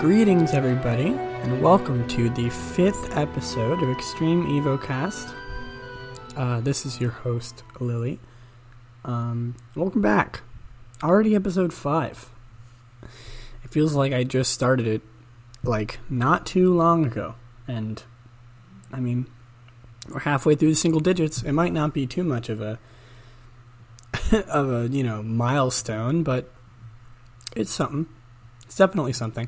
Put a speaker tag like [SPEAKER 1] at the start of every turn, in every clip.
[SPEAKER 1] Greetings, everybody, and welcome to the fifth episode of Extreme EvoCast. Uh, this is your host, Lily. Um, welcome back. Already episode five. It feels like I just started it, like, not too long ago. And, I mean, we're halfway through the single digits. It might not be too much of a, of a, you know, milestone, but it's something. It's definitely something.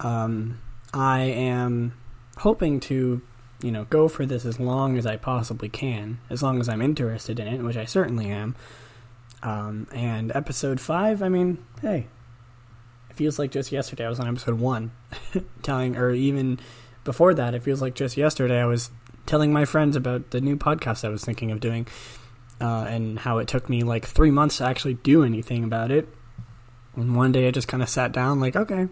[SPEAKER 1] Um, I am hoping to, you know, go for this as long as I possibly can, as long as I'm interested in it, which I certainly am. Um, and episode five, I mean, hey, it feels like just yesterday I was on episode one, telling, or even before that, it feels like just yesterday I was telling my friends about the new podcast I was thinking of doing, uh, and how it took me like three months to actually do anything about it. And one day I just kind of sat down, like, okay,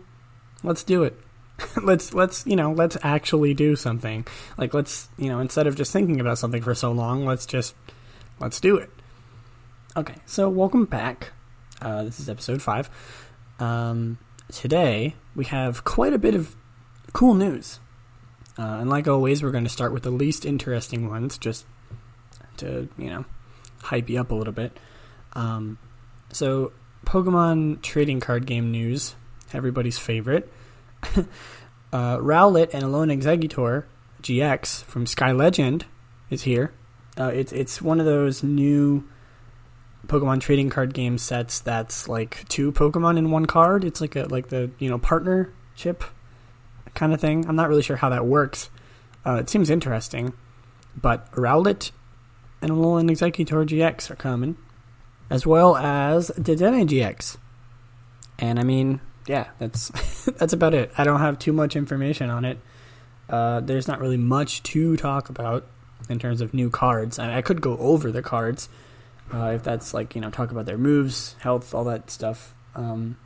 [SPEAKER 1] let's do it. let's let's you know let's actually do something. Like let's you know instead of just thinking about something for so long, let's just let's do it. Okay, so welcome back. Uh, this is episode five. Um, today we have quite a bit of cool news, uh, and like always, we're going to start with the least interesting ones, just to you know hype you up a little bit. Um, so Pokemon trading card game news everybody's favorite. uh, Rowlet and Alolan Exeggutor GX from Sky Legend is here. Uh, it's it's one of those new Pokemon trading card game sets that's like two Pokemon in one card. It's like a like the you know partnership kind of thing. I'm not really sure how that works. Uh, it seems interesting, but Rowlet and Alolan Exeggutor GX are coming, as well as Dedenne GX. And I mean, yeah, that's that's about it. I don't have too much information on it. Uh, there's not really much to talk about in terms of new cards. I, I could go over the cards uh, if that's like you know talk about their moves, health, all that stuff. Um,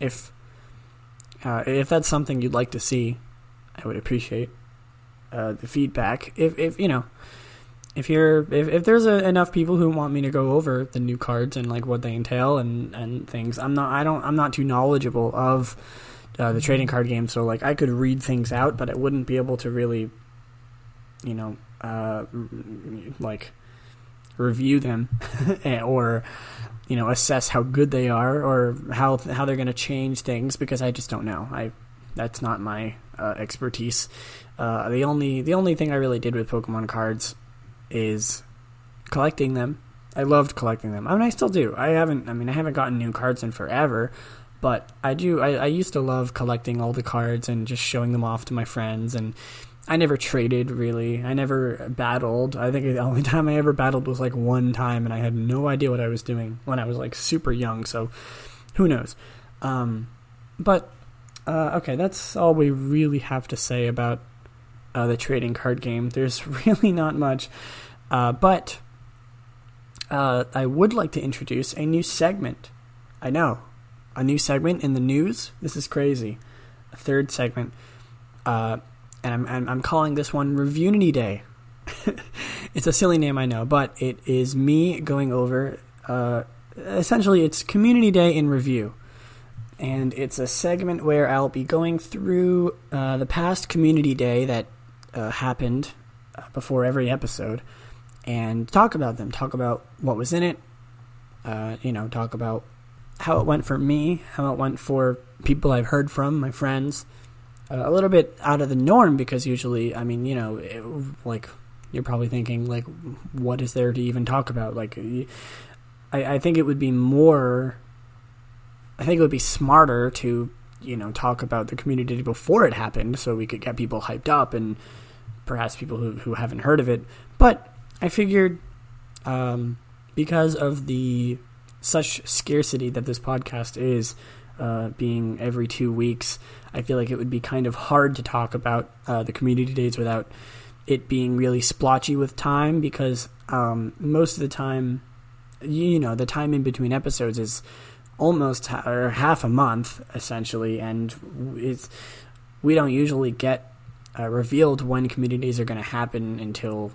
[SPEAKER 1] if uh, if that's something you'd like to see, I would appreciate uh, the feedback. If if you know if you're if, if there's a, enough people who want me to go over the new cards and like what they entail and and things i'm not i don't i'm not too knowledgeable of uh, the trading card game. So like i could read things out but i wouldn't be able to really you know uh, like review them or you know assess how good they are or how how they're going to change things because i just don't know. I that's not my uh, expertise. Uh, the only the only thing i really did with pokemon cards is collecting them. I loved collecting them. I mean, I still do. I haven't. I mean, I haven't gotten new cards in forever, but I do. I, I used to love collecting all the cards and just showing them off to my friends. And I never traded really. I never battled. I think the only time I ever battled was like one time, and I had no idea what I was doing when I was like super young. So who knows? Um, but uh, okay, that's all we really have to say about uh, the trading card game. There's really not much, uh, but uh, I would like to introduce a new segment. I know, a new segment in the news. This is crazy. A third segment, uh, and I'm, I'm, calling this one Reviewity Day. it's a silly name, I know, but it is me going over. Uh, essentially, it's Community Day in review and it's a segment where I'll be going through uh, the past community day that uh, happened uh, before every episode and talk about them. Talk about what was in it. Uh, you know, talk about how it went for me, how it went for people I've heard from, my friends. Uh, a little bit out of the norm because usually, I mean, you know, it, like you're probably thinking, like, what is there to even talk about? Like, I, I think it would be more. I think it would be smarter to you know talk about the community before it happened so we could get people hyped up and perhaps people who, who haven't heard of it. But I figured um, because of the such scarcity that this podcast is, uh, being every two weeks, I feel like it would be kind of hard to talk about uh, the community days without it being really splotchy with time because um, most of the time, you know, the time in between episodes is almost ha- or half a month essentially, and it's we don't usually get uh, revealed when communities are going to happen until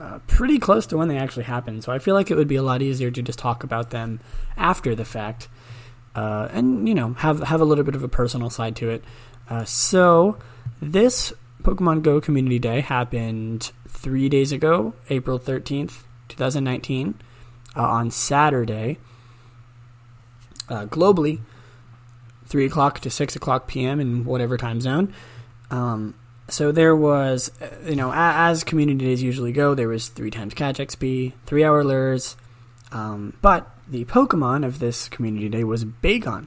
[SPEAKER 1] uh, pretty close to when they actually happen. So I feel like it would be a lot easier to just talk about them after the fact. uh, and you know have have a little bit of a personal side to it. Uh, so this Pokemon Go Community Day happened three days ago, April thirteenth, two thousand nineteen, uh, on Saturday. Uh, globally, three o'clock to six o'clock p.m. in whatever time zone. Um, so there was, uh, you know, as community days usually go, there was three times catch XP, three hour lures, um, but the Pokemon of this community day was Bagon,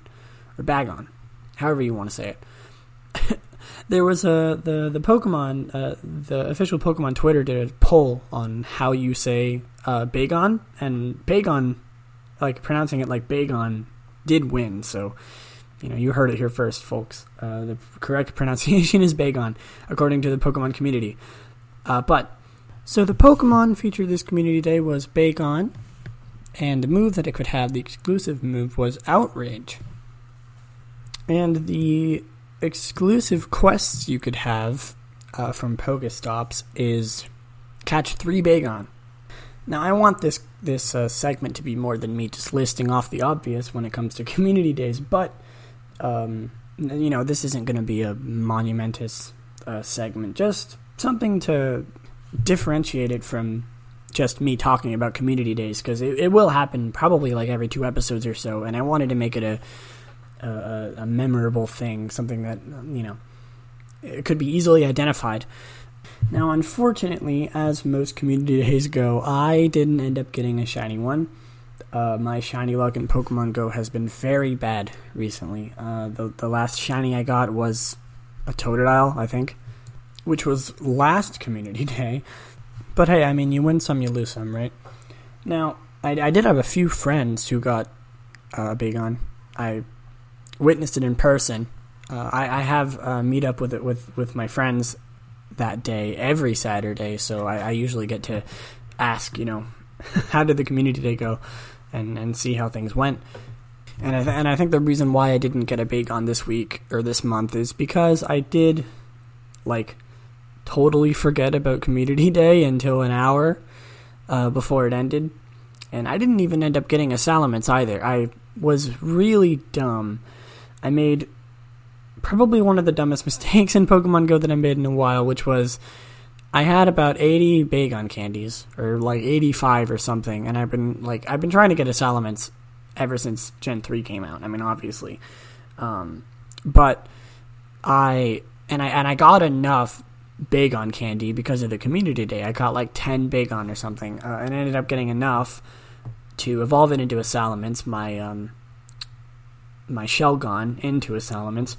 [SPEAKER 1] or Bagon, however you want to say it. there was a the the Pokemon, uh, the official Pokemon Twitter did a poll on how you say uh, Bagon, and Bagon, like pronouncing it like Bagon, did win. So you know, you heard it here first, folks. Uh, the correct pronunciation is Bagon, according to the Pokemon community. Uh, but, so the Pokemon featured this community day was Bagon, and the move that it could have, the exclusive move, was Outrage. And the exclusive quests you could have uh, from Pokestops is catch three Bagon. Now, I want this this uh, segment to be more than me just listing off the obvious when it comes to community days, but um, you know, this isn't going to be a monumentous uh, segment. Just something to differentiate it from just me talking about community days because it, it, will happen probably like every two episodes or so, and I wanted to make it a a, a memorable thing, something that you know it could be easily identified. Now, unfortunately, as most community days go, I didn't end up getting a shiny one uh, my shiny luck in Pokemon Go has been very bad recently. Uh, the the last shiny I got was a Totodile, I think, which was last Community Day. But hey, I mean, you win some, you lose some, right? Now, I, I did have a few friends who got uh, Bagon. I witnessed it in person. Uh, I, I have a meetup with it with with my friends that day every Saturday, so I, I usually get to ask, you know, how did the community day go? and and see how things went. And I th- and I think the reason why I didn't get a bake Bagon this week or this month is because I did like totally forget about Community Day until an hour uh, before it ended, and I didn't even end up getting a Salamence either. I was really dumb. I made probably one of the dumbest mistakes in Pokemon Go that I made in a while, which was I had about 80 Bagon candies, or like 85 or something, and I've been like I've been trying to get a Salamence ever since Gen 3 came out. I mean, obviously, um, but I and I and I got enough Bagon candy because of the community day. I got like 10 Bagon or something, uh, and I ended up getting enough to evolve it into a Salamence. My um, my Shelgon into a Salamence,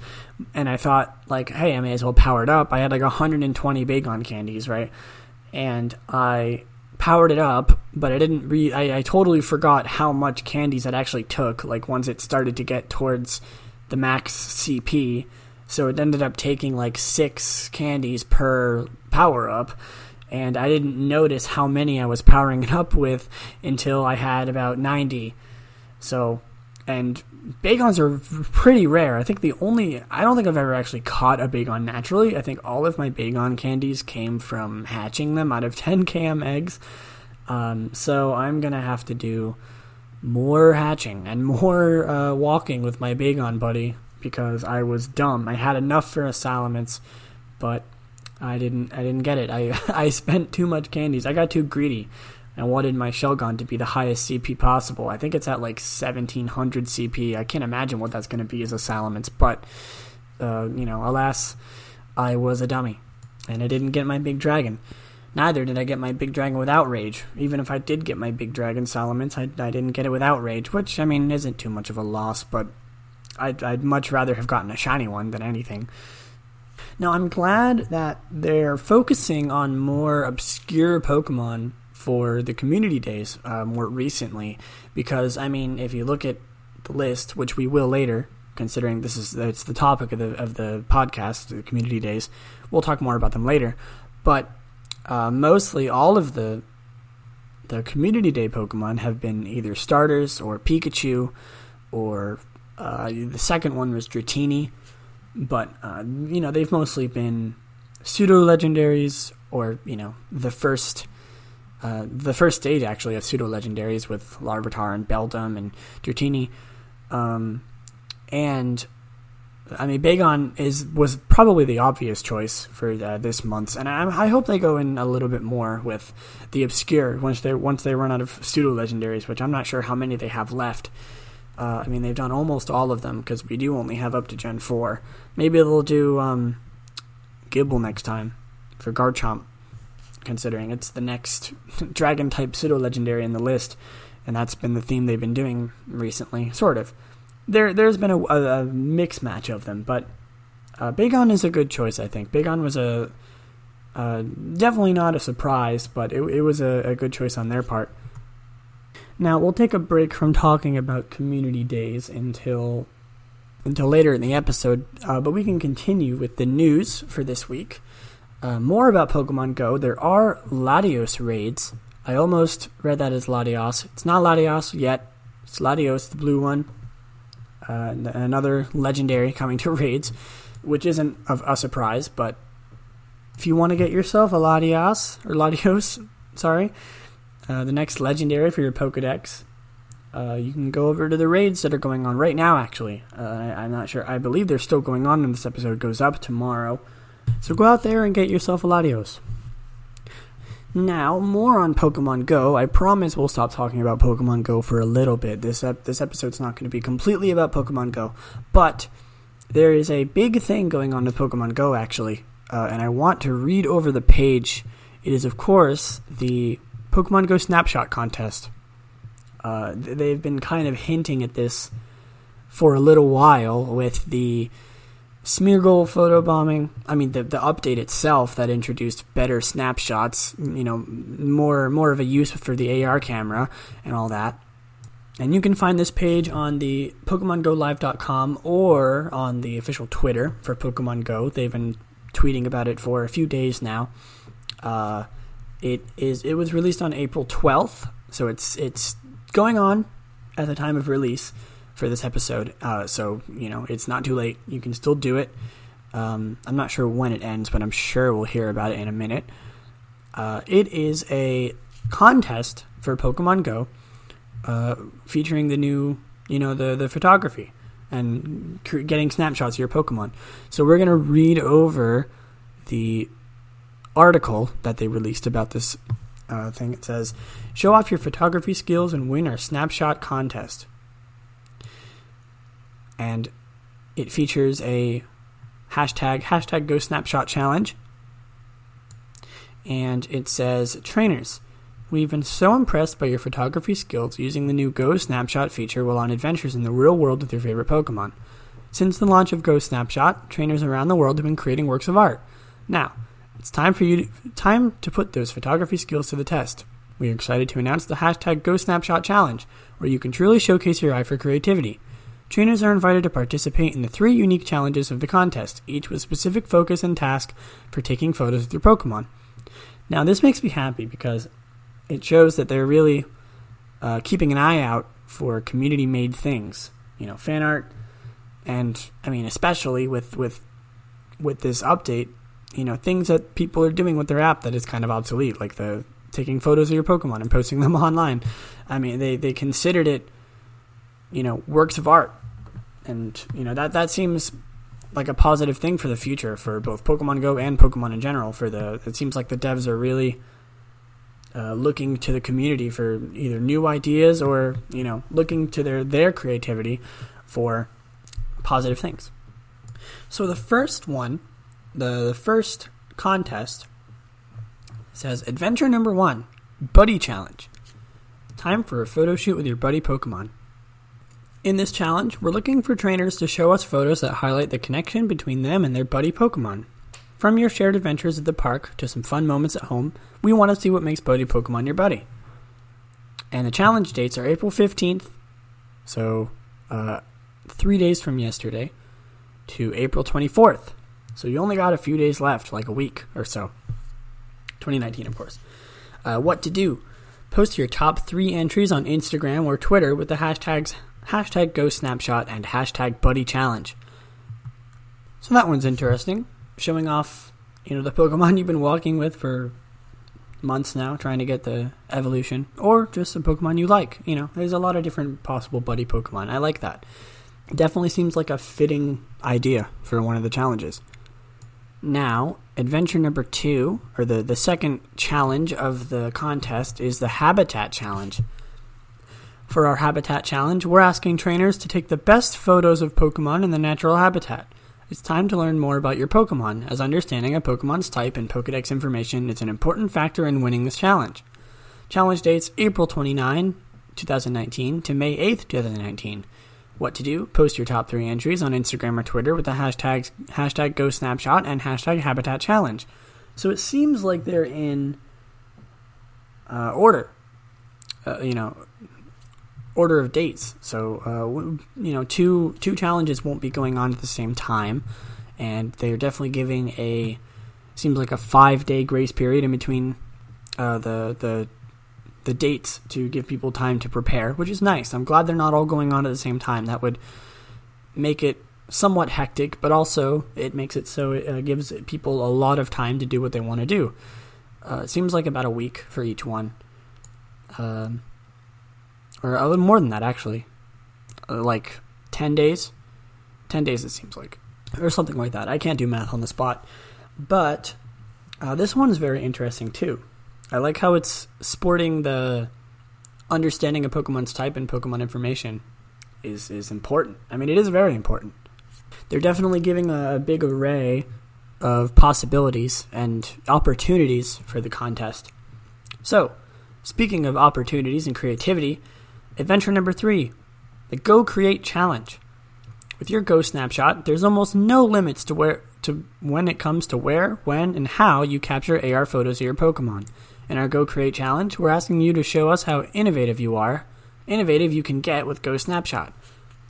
[SPEAKER 1] and I thought like, hey, I may as well power it up. I had like 120 Bagon candies, right? And I powered it up, but I didn't re. I, I totally forgot how much candies it actually took. Like once it started to get towards the max CP, so it ended up taking like six candies per power up. And I didn't notice how many I was powering it up with until I had about 90. So and Bagons are pretty rare. I think the only I don't think I've ever actually caught a Bagon naturally. I think all of my Bagon candies came from hatching them out of 10 km eggs. Um, so I'm gonna have to do more hatching and more uh, walking with my Bagon buddy because I was dumb. I had enough for a Salamence, but I didn't. I didn't get it. I I spent too much candies. I got too greedy. I wanted my Shelgon to be the highest CP possible. I think it's at like 1700 CP. I can't imagine what that's going to be as a Salamence, but, uh, you know, alas, I was a dummy. And I didn't get my big dragon. Neither did I get my big dragon with Outrage. Even if I did get my big dragon Salamence, I, I didn't get it with Outrage, which, I mean, isn't too much of a loss, but I'd, I'd much rather have gotten a shiny one than anything. Now, I'm glad that they're focusing on more obscure Pokemon for the community days uh, more recently. Because I mean if you look at the list which we will later considering this is it's the topic of the of the podcast the community days we'll talk more about them later. But uh, mostly all of the the community day Pokemon have been either starters or Pikachu or uh, the second one was Dratini. But uh, you know they've mostly been pseudo legendaries or you know the first uh, the first stage actually of pseudo legendaries with Larvitar and Beldum and Dratini. Um, and I mean, Bagon is was probably the obvious choice for uh, this month's, and I, I, hope they go in a little bit more with the obscure once they once they run out of pseudo legendaries, which I'm not sure how many they have left. Uh, I mean, they've done almost all of them because we do only have up to Gen four. Maybe they'll do um, Gible next time for Garchomp, considering it's the next dragon type pseudo legendary in the list, and that's been the theme they've been doing recently, sort of there there's been a, a, a match of them, but uh, Bagon is a good choice. I think Bagon was a uh, definitely not a surprise, but it, it was a, a, good choice on their part. Now we'll take a break from talking about community days until until later in the episode, uh, but we can continue with the news for this week. Uh, more about Pokemon Go. There are Latios raids. I almost read that as Latios. It's not Latios yet. It's Latios, the blue one uh, another legendary coming to raids, which isn't of a surprise. But if you want to get yourself a Latios, or Latios, sorry, uh, the next legendary for your Pokedex, uh, you can go over to the raids that are going on right now. Actually, uh, I, am not sure. I believe they're still going on, and this episode goes up tomorrow. So go out there and get yourself a Latios. Now, more on Pokemon Go. I promise we'll stop talking about Pokemon Go for a little bit. This ep- this episode's not going to be completely about Pokemon Go, but there is a big thing going on with Pokemon Go actually, uh, and I want to read over the page. It is, of course, the Pokemon Go Snapshot contest. Uh, they've been kind of hinting at this for a little while with the Smeargle photobombing. I mean, the the update itself that introduced better snapshots. You know, more more of a use for the AR camera and all that. And you can find this page on the PokemonGoLive.com or on the official Twitter for Pokemon Go. They've been tweeting about it for a few days now. Uh, it is it was released on April 12th, so it's it's going on at the time of release for this episode. Uh, so, you know, it's not too late. You can still do it. Um, I'm not sure when it ends, but I'm sure we'll hear about it in a minute. Uh, it is a contest for Pokemon Go uh, featuring the new, you know, the, the photography and getting snapshots of your Pokemon. So we're to read over the article that they released about this uh, thing. It says, Show off your photography skills and win our snapshot contest and it features a hashtag hashtag Go Snapshot Challenge, and it says trainers. We've been so impressed by your photography skills using the new Go Snapshot feature while on adventures in the real world with your favorite Pokemon. Since the launch of Go Snapshot, trainers around the world have been creating works of art. Now, it's time for you to, time to put those photography skills to the test. We are excited to announce the hashtag Go Snapshot Challenge, where you can truly showcase your eye for creativity. Trainers are invited to participate in the three unique challenges of the contest, each with specific focus and task for taking photos of your Pokemon. Now, this makes me happy because it shows that they're really uh, keeping an eye out for community made things, you know, fan art, and I mean, especially with with with this update, you know, things that people are doing with their app that is kind of obsolete, like the taking photos of your Pokemon and posting them online. I mean, they they considered it you know works of art, and you know that that seems like a positive thing for the future for both Pokemon Go and Pokemon in general. For the it seems like the devs are really uh, looking to the community for either new ideas or you know looking to their their creativity for positive things. So the first one, the, the first contest says adventure number one, buddy challenge. Time for a photo shoot with your buddy Pokemon. In this challenge, we're looking for trainers to show us photos that highlight the connection between them and their buddy Pokemon. From your shared adventures at the park to some fun moments at home, we want to see what makes Buddy Pokemon your buddy. And the challenge dates are April 15th, so uh, three days from yesterday, to April 24th. So you only got a few days left, like a week or so. 2019, of course. Uh, what to do? Post your top three entries on Instagram or Twitter with the hashtags hashtag Go Snapshot, and hashtag Buddy Challenge. So that one's interesting, showing off you know the Pokemon you've been walking with for months now, trying to get the evolution, or just a Pokemon you like. You know, there's a lot of different possible buddy Pokemon. I like that. definitely seems like a fitting idea for one of the challenges. Now, adventure number two, or the, the second challenge of the contest, is the Habitat Challenge. For our Habitat Challenge, we're asking trainers to take the best photos of Pokemon in the natural habitat. It's time to learn more about your Pokemon, as understanding a Pokemon's type and Pokedex information is an important factor in winning this challenge. Challenge dates April 29, 2019 to May 8, 2019. What to do? Post your top three entries on Instagram or Twitter with the hashtags hashtag Go Snapshot and hashtag Habitat Challenge. So it seems like they're in uh, order. Uh, you know, order of dates. So uh, you know, two two challenges won't be going on at the same time, and they're definitely giving a seems like a five day grace period in between uh, the the the dates to give people time to prepare, which is nice. I'm glad they're not all going on at the same time. That would make it somewhat hectic, but also it makes it so it uh, gives people a lot of time to do what they want to do. Uh, it seems like about a week for each one, um, or a little more than that actually, uh, like ten days. Ten days it seems like, or something like that. I can't do math on the spot, but uh, this one is very interesting too. I like how it's sporting the understanding of Pokemon's type and Pokemon information is is important. I mean, it is very important. They're definitely giving a big array of possibilities and opportunities for the contest. So, speaking of opportunities and creativity, adventure number three, the Go Create Challenge. With your Go Snapshot, there's almost no limits to where to when it comes to where, when, and how you capture AR photos of your Pokemon. In our Go Create challenge, we're asking you to show us how innovative you are, innovative you can get with Go Snapshot.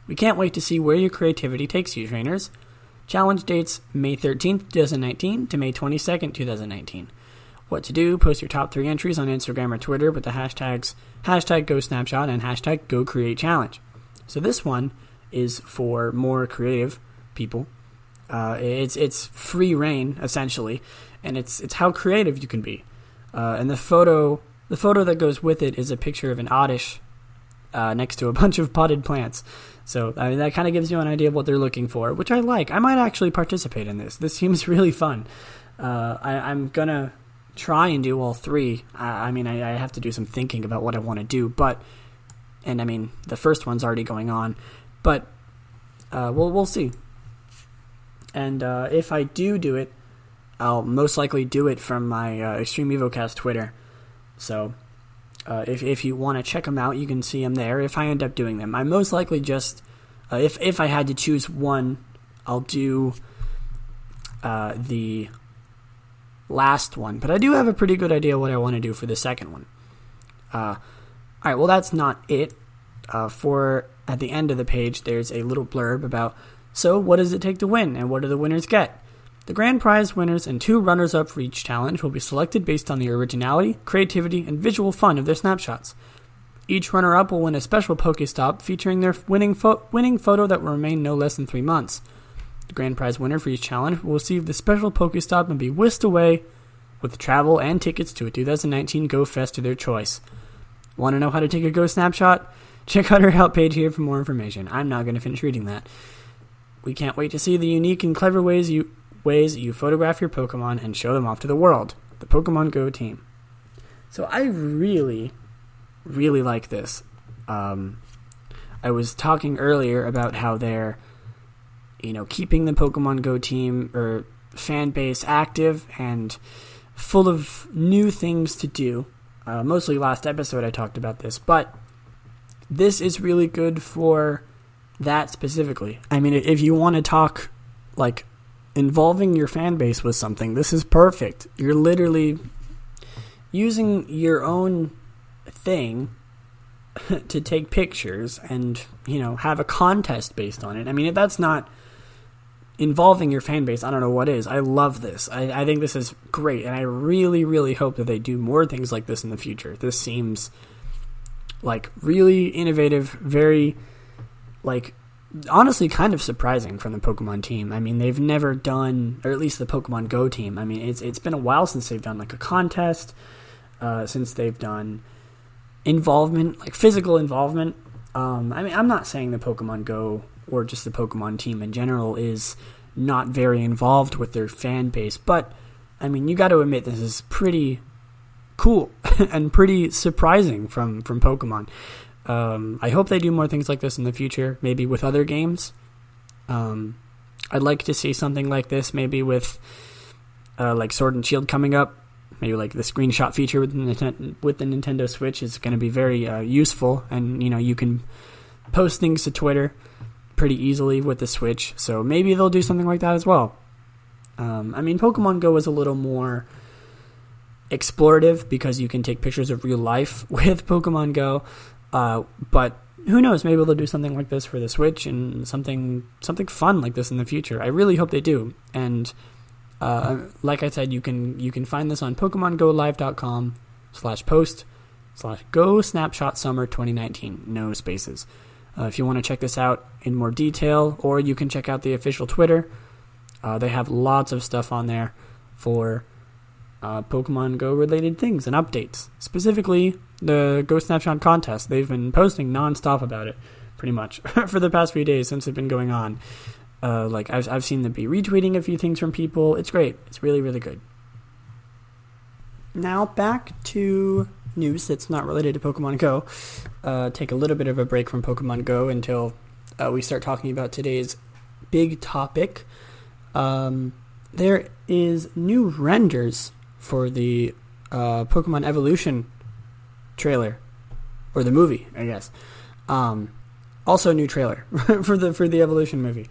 [SPEAKER 1] We can't wait to see where your creativity takes you, trainers. Challenge dates May 13th, 2019 to May 22nd, 2019. What to do? Post your top three entries on Instagram or Twitter with the hashtags hashtag Go Snapshot and hashtag Go Create Challenge. So this one is for more creative people. Uh, it's it's free reign essentially, and it's it's how creative you can be. Uh, and the photo, the photo that goes with it is a picture of an oddish uh, next to a bunch of potted plants. So I mean, that kind of gives you an idea of what they're looking for, which I like. I might actually participate in this. This seems really fun. Uh, I, am gonna try and do all three. I, I mean, I, I, have to do some thinking about what I want to do, but and I mean, the first one's already going on, but uh, we'll we'll see. And uh, if I do do it, I'll most likely do it from my uh, Extreme EvoCast Twitter. So uh, if if you want to check them out, you can see them there. If I end up doing them, I most likely just uh, if if I had to choose one, I'll do uh, the last one. But I do have a pretty good idea what I want to do for the second one. Uh, all right, well that's not it. Uh, for at the end of the page, there's a little blurb about so what does it take to win, and what do the winners get? The grand prize winners and two runners up for each challenge will be selected based on the originality, creativity, and visual fun of their snapshots. Each runner up will win a special Pokestop featuring their winning, fo- winning photo that will remain no less than three months. The grand prize winner for each challenge will receive the special Pokestop and be whisked away with travel and tickets to a 2019 Go Fest of their choice. Want to know how to take a Go snapshot? Check out our help page here for more information. I'm not going to finish reading that. We can't wait to see the unique and clever ways you ways you photograph your Pokemon and show them off to the world. The Pokemon Go team. So I really, really like this. Um, I was talking earlier about how they're, you know, keeping the Pokemon Go team or fan base active and full of new things to do. Uh, mostly last episode I talked about this, but this is really good for that specifically. I mean, if you want to talk like involving your fan base with something, this is perfect. You're literally using your own thing to take pictures and, you know, have a contest based on it. I mean, that's not involving your fan base, I don't know what is. I love this. I, I think this is great, and I really, really hope that they do more things like this in the future. This seems like really innovative, very like honestly kind of surprising from the Pokemon team. I mean, they've never done, or at least the Pokemon Go team. I mean, it's it's been a while since they've done like a contest, uh, since they've done involvement, like physical involvement. Um, I mean, I'm not saying the Pokemon Go or just the Pokemon team in general, is not very involved with their fan base. But I mean, you got to admit this is pretty cool and pretty surprising from from Pokemon. Um, I hope they do more things like this in the future, maybe with other games. Um, I'd like to see something like this, maybe with uh, like Sword and Shield coming up. Maybe like the screenshot feature with the, with the Nintendo Switch is going to be very uh, useful, and you know you can post things to Twitter pretty easily with the Switch. So maybe they'll do something like that as well. Um, I mean, Pokemon Go is a little more explorative because you can take pictures of real life with Pokemon Go. Uh, but who knows? Maybe they'll do something like this for the Switch and something something fun like this in the future. I really hope they do. And uh, like I said, you can you can find this on PokemonGoLive.com slash post slash Go Snapshot Summer 2019. No spaces. Uh, if you want to check this out in more detail, or you can check out the official Twitter. Uh, they have lots of stuff on there for uh, Pokemon Go related things and updates. Specifically, the Go Snapshot contest. They've been posting nonstop about it, pretty much, for the past few days since it's been going on. Uh, like I've I've seen them be retweeting a few things from people. It's great. It's really really good. Now back to news that's not related to Pokemon Go. Uh, take a little bit of a break from Pokemon Go until uh, we start talking about today's big topic. Um, there is new renders for the uh, Pokemon Evolution trailer or the movie, I guess. Um, also, a new trailer for the for the Evolution movie.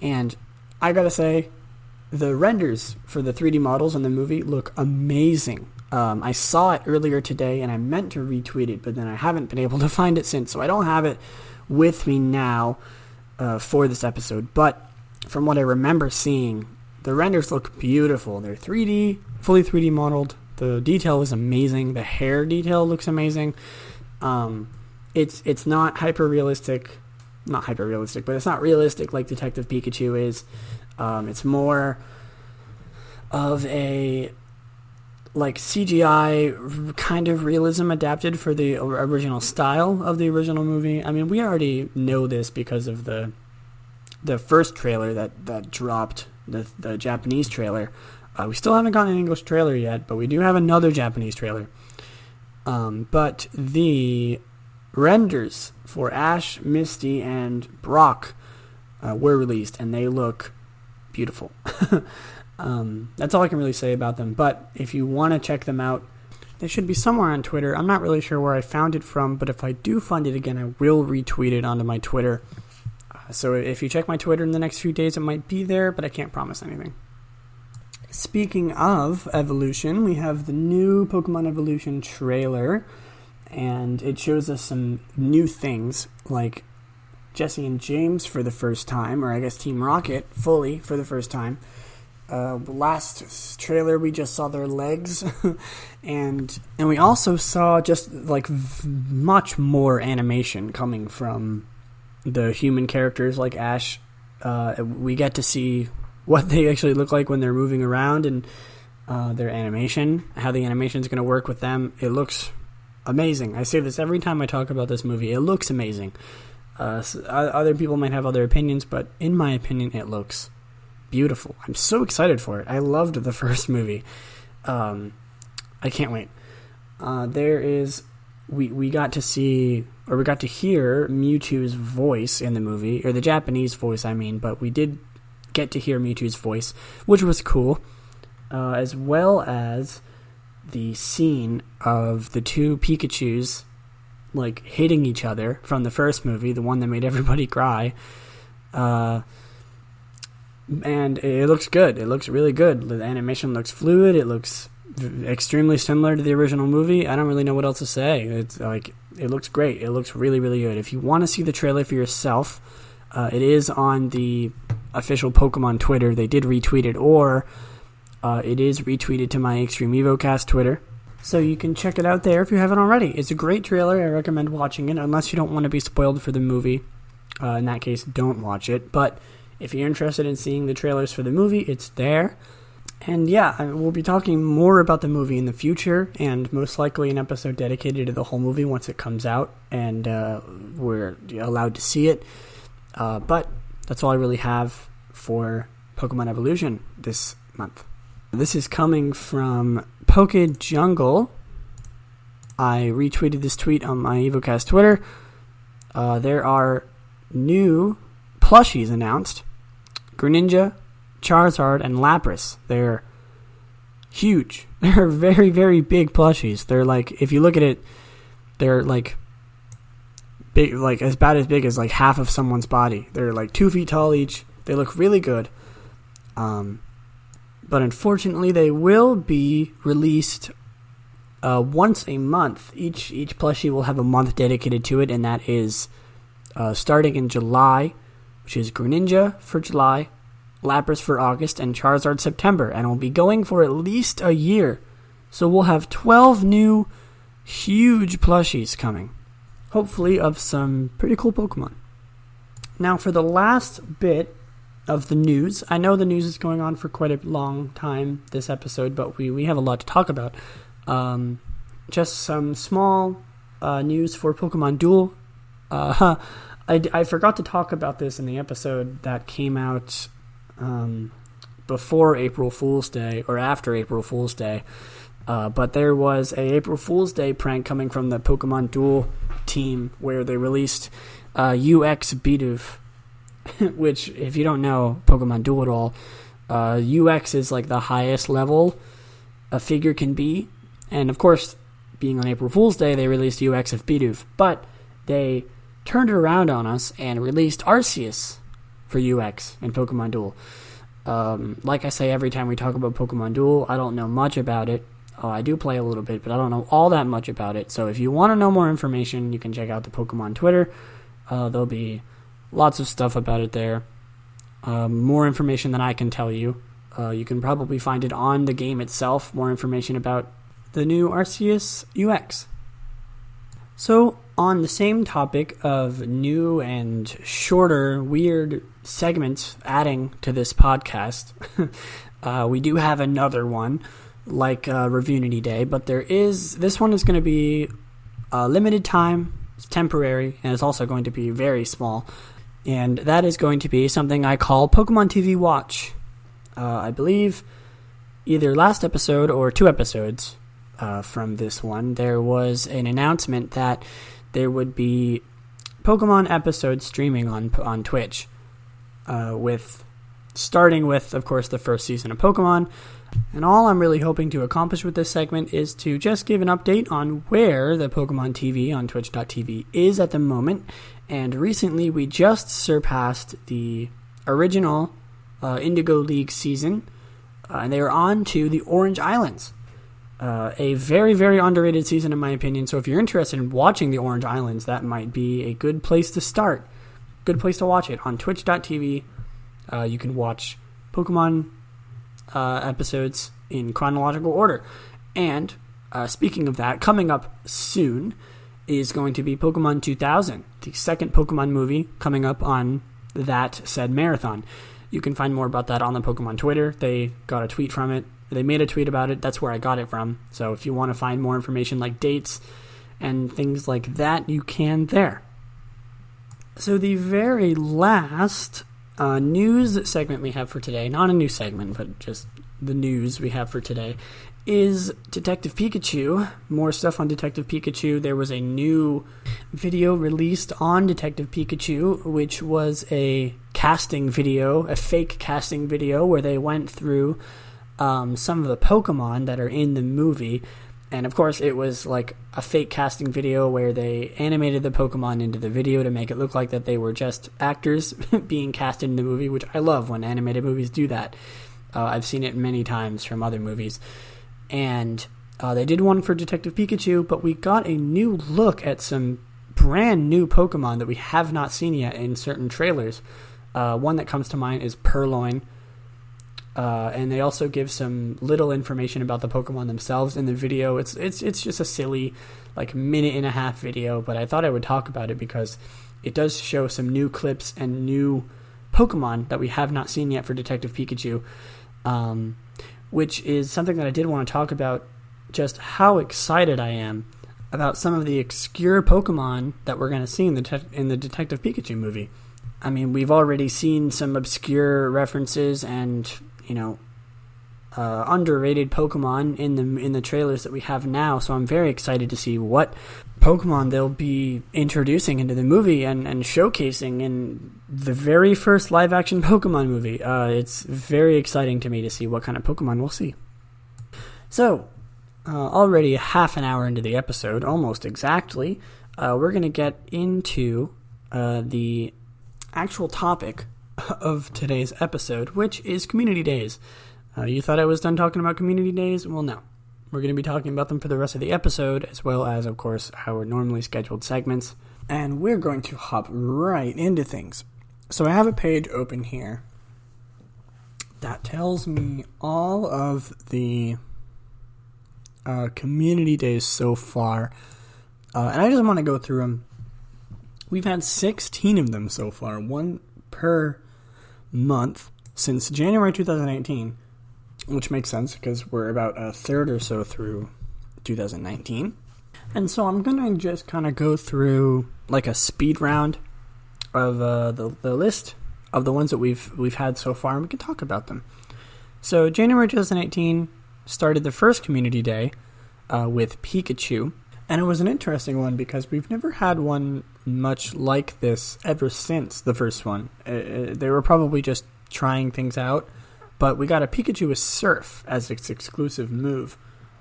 [SPEAKER 1] And I gotta say, the renders for the 3D models in the movie look amazing. Um, I saw it earlier today and I meant to retweet it, but then I haven't been able to find it since, so I don't have it with me now uh, for this episode. But from what I remember seeing, the renders look beautiful. They're 3D, fully 3D modeled. The detail is amazing. The hair detail looks amazing. Um, it's it's not hyper realistic not hyper realistic, but it's not realistic like Detective Pikachu is. Um, it's more of a like CGI kind of realism adapted for the original style of the original movie. I mean, we already know this because of the the first trailer that that dropped, the the Japanese trailer. Uh, we still haven't gotten an English trailer yet, but we do have another Japanese trailer. Um, but the renders for Ash, Misty, and Brock uh, were released, and they look beautiful. um, that's all I can really say about them. But if you want to check them out, they should be somewhere on Twitter. I'm not really sure where I found it from, but if I do find it again, I will retweet it onto my Twitter. Uh, so if you check my Twitter in the next few days, it might be there, but I can't promise anything. Speaking of evolution, we have the new Pokemon Evolution trailer and it shows us some new things like Jessie and James for the first time, or I guess Team Rocket fully for the first time. Uh, last trailer we just saw their legs, and and we also saw just like v- much more animation coming from the human characters like Ash. Uh, we get to see what they actually look like when they're moving around and uh, their animation, how the animation is going to work with them. It looks amazing. I say this every time I talk about this movie. It looks amazing. Uh, so other people might have other opinions, but in my opinion, it looks beautiful. I'm so excited for it. I loved the first movie. Um, I can't wait. Uh, there is we we got to see or we got to hear Mewtwo's voice in the movie or the Japanese voice, I mean, but we did get to hear Mewtwo's voice, which was cool, uh, as well as the scene of the two Pikachu's like hitting each other from the first movie, the one that made everybody cry. Uh, and it looks good. It looks really good. The animation looks fluid. It looks extremely similar to the original movie. I don't really know what else to say. It's like it looks great. It looks really really good. If you want to see the trailer for yourself, uh, it is on the official Pokemon Twitter. They did retweet it, or uh, it is retweeted to my Extreme EvoCast Twitter. So you can check it out there if you haven't already. It's a great trailer. I recommend watching it, unless you don't want to be spoiled for the movie. Uh, in that case, don't watch it. But if you're interested in seeing the trailers for the movie, it's there. And yeah, we'll be talking more about the movie in the future, and most likely an episode dedicated to the whole movie once it comes out and uh, we're allowed to see it. Uh, but that's all I really have for Pokemon Evolution this month. This is coming from Poke Jungle. I retweeted this tweet on my EvoCast Twitter. Uh, there are new plushies announced Greninja, Charizard, and Lapras. They're huge. They're very, very big plushies. They're like, if you look at it, they're like big, like as bad as big as like half of someone's body. They're like two feet tall each. They look really good. Um, but unfortunately, they will be released uh, once a month. Each each plushie will have a month dedicated to it, and that is uh, starting in July, which is Greninja for July, Lapras for August, and Charizard September, and will be going for at least a year. So we'll have 12 new huge plushies coming, hopefully of some pretty cool Pokemon. Now, for the last bit of the news, I know the news is going on for quite a long time this episode, but we, we have a lot to talk about. Um, just some small uh, news for Pokemon Duel. Uh, I, I forgot to talk about this in the episode that came out um, before April Fool's Day or after April Fool's Day. Uh, but there was a April Fool's Day prank coming from the Pokemon Duel team where they released uh, UX Bidoof, which, if you don't know Pokemon Duel at all, uh, UX is like the highest level a figure can be. And of course, being on April Fool's Day, they released UX of Bidoof. But they turned it around on us and released Arceus for UX in Pokemon Duel. Um, like I say every time we talk about Pokemon Duel, I don't know much about it. Oh, I do play a little bit, but I don't know all that much about it. So if you want to know more information, you can check out the Pokemon Twitter. Uh, there'll be lots of stuff about it there. Um, more information than I can tell you. Uh, you can probably find it on the game itself. More information about the new Arceus UX. So, on the same topic of new and shorter, weird segments adding to this podcast, uh, we do have another one like uh, Day, but there is this one is going to be a limited time, it's temporary, and it's also going to be very small. And that is going to be something I call Pokemon TV Watch. Uh, I believe either last episode or two episodes uh, from this one, there was an announcement that there would be Pokemon episodes streaming on on Twitch, uh, with starting with, of course, the first season of Pokemon. And all I'm really hoping to accomplish with this segment is to just give an update on where the Pokemon TV on Twitch.tv is at the moment. And recently, we just surpassed the original uh, Indigo League season, uh, and they are on to the Orange Islands. Uh, a very, very underrated season, in my opinion. So, if you're interested in watching the Orange Islands, that might be a good place to start. Good place to watch it on Twitch.tv. Uh, you can watch Pokemon uh, episodes in chronological order. And uh, speaking of that, coming up soon is going to be Pokemon 2000, the second Pokemon movie coming up on that said marathon. You can find more about that on the Pokemon Twitter. They got a tweet from it they made a tweet about it. That's where I got it from. So if you want to find more information like dates and things like that, you can there. So the very last uh, news segment we have for today, not a new segment, but just the news we have for today, is Detective Pikachu. More stuff on Detective Pikachu. There was a new video released on Detective Pikachu, which was a casting video, a fake casting video, where they went through um, some of the Pokemon that are in the movie. And of course, it was like a fake casting video where they animated the Pokemon into the video to make it look like that they were just actors being cast in the movie, which I love when animated movies do that. Uh, I've seen it many times from other movies. And uh, they did one for Detective Pikachu, but we got a new look at some brand new Pokemon that we have not seen yet in certain trailers. Uh, one that comes to mind is Purrloin uh, and they also give some little information about the Pokemon themselves in the video. It's it's it's just a silly, like minute and a half video, but I thought I would talk about it because it does show some new clips and new Pokemon that we have not seen yet for Detective Pikachu, um, which is something that I did want to talk about. Just how excited I am about some of the obscure Pokemon that we're going to see in the te- in the Detective Pikachu movie. I mean, we've already seen some obscure references and you know uh, underrated Pokemon in the in the trailers that we have now. So I'm very excited to see what Pokemon they'll be introducing into the movie and, and showcasing in the very first live action Pokemon movie. Uh, it's very exciting to me to see what kind of Pokemon we'll see. So, uh, already half an hour into the episode, almost exactly, uh, we're going to get into uh, the actual topic of today's episode, which is community days. Uh, you thought I was done talking about community days? Well, no. We're going to be talking about them for the rest of the episode, as well as, of course, our normally scheduled segments. And we're going to hop right into things. So I have a page open here that tells me all of the uh, community days so far. Uh, and I just want to go through them. We've had 16 of them so far, one per month since January 2018 which makes sense because we're about a third or so through 2019. And so I'm going to just kind of go through like a speed round of uh, the, the list of the ones that we've we've had so far, and we can talk about them. So January 2018 started the first community day uh, with Pikachu, and it was an interesting one because we've never had one much like this ever since the first one. Uh, uh they were probably just trying things out but we got a Pikachu with Surf as its exclusive move,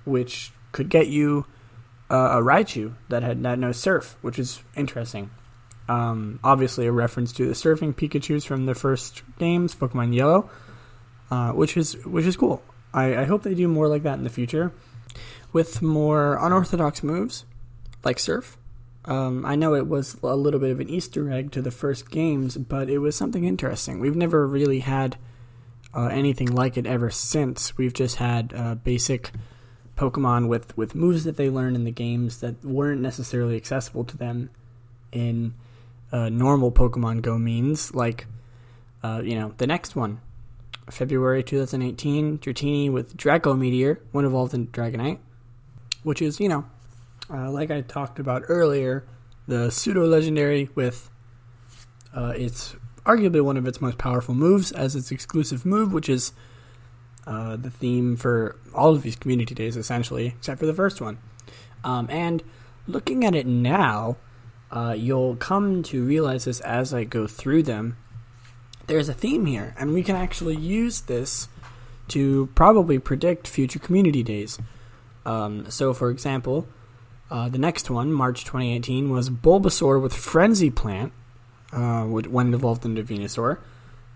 [SPEAKER 1] which could get you uh, a Raichu that had, no Surf, which is interesting. Um, obviously, a reference to the surfing Pikachu's from the first games, Pokemon Yellow, uh, which is which is cool. I, I hope they do more like that in the future, with more unorthodox moves like Surf. Um, I know it was a little bit of an Easter egg to the first games, but it was something interesting. We've never really had uh, anything like it ever since. We've just had uh, basic Pokemon with, with moves that they learn in the games that weren't necessarily accessible to them in uh, normal Pokemon Go means, like, uh, you know, the next one. February 2018, Dratini with Draco Meteor, one evolved into Dragonite, which is, you know, uh, like I talked about earlier, the pseudo legendary with uh, its arguably one of its most powerful moves as its exclusive move, which is uh, the theme for all of these community days, essentially, except for the first one. Um, and looking at it now, uh, you'll come to realize this as I go through them. There's a theme here, and we can actually use this to probably predict future community days. Um, so, for example, uh, the next one, March 2018, was Bulbasaur with Frenzy Plant, uh, when evolved into Venusaur.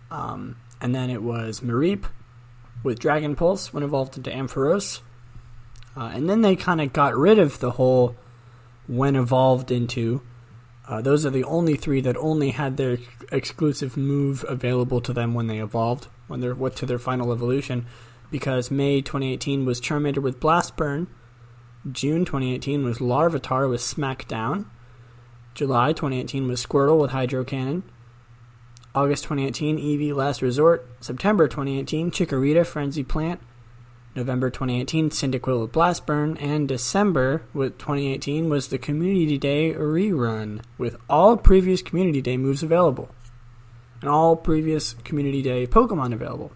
[SPEAKER 1] Um, and then it was Mareep with Dragon Pulse when evolved into Ampharos. Uh, and then they kind of got rid of the whole when evolved into. Uh, those are the only three that only had their exclusive move available to them when they evolved, when they went to their final evolution. Because May 2018 was Charmander with Blast Burn, June 2018 was Larvitar with Smackdown, July 2018 was Squirtle with Hydro Cannon. August 2018, Eevee Last Resort. September 2018, Chikorita Frenzy Plant. November 2018, Cyndaquil with Blast Burn. And December with 2018 was the Community Day rerun with all previous Community Day moves available and all previous Community Day Pokemon available.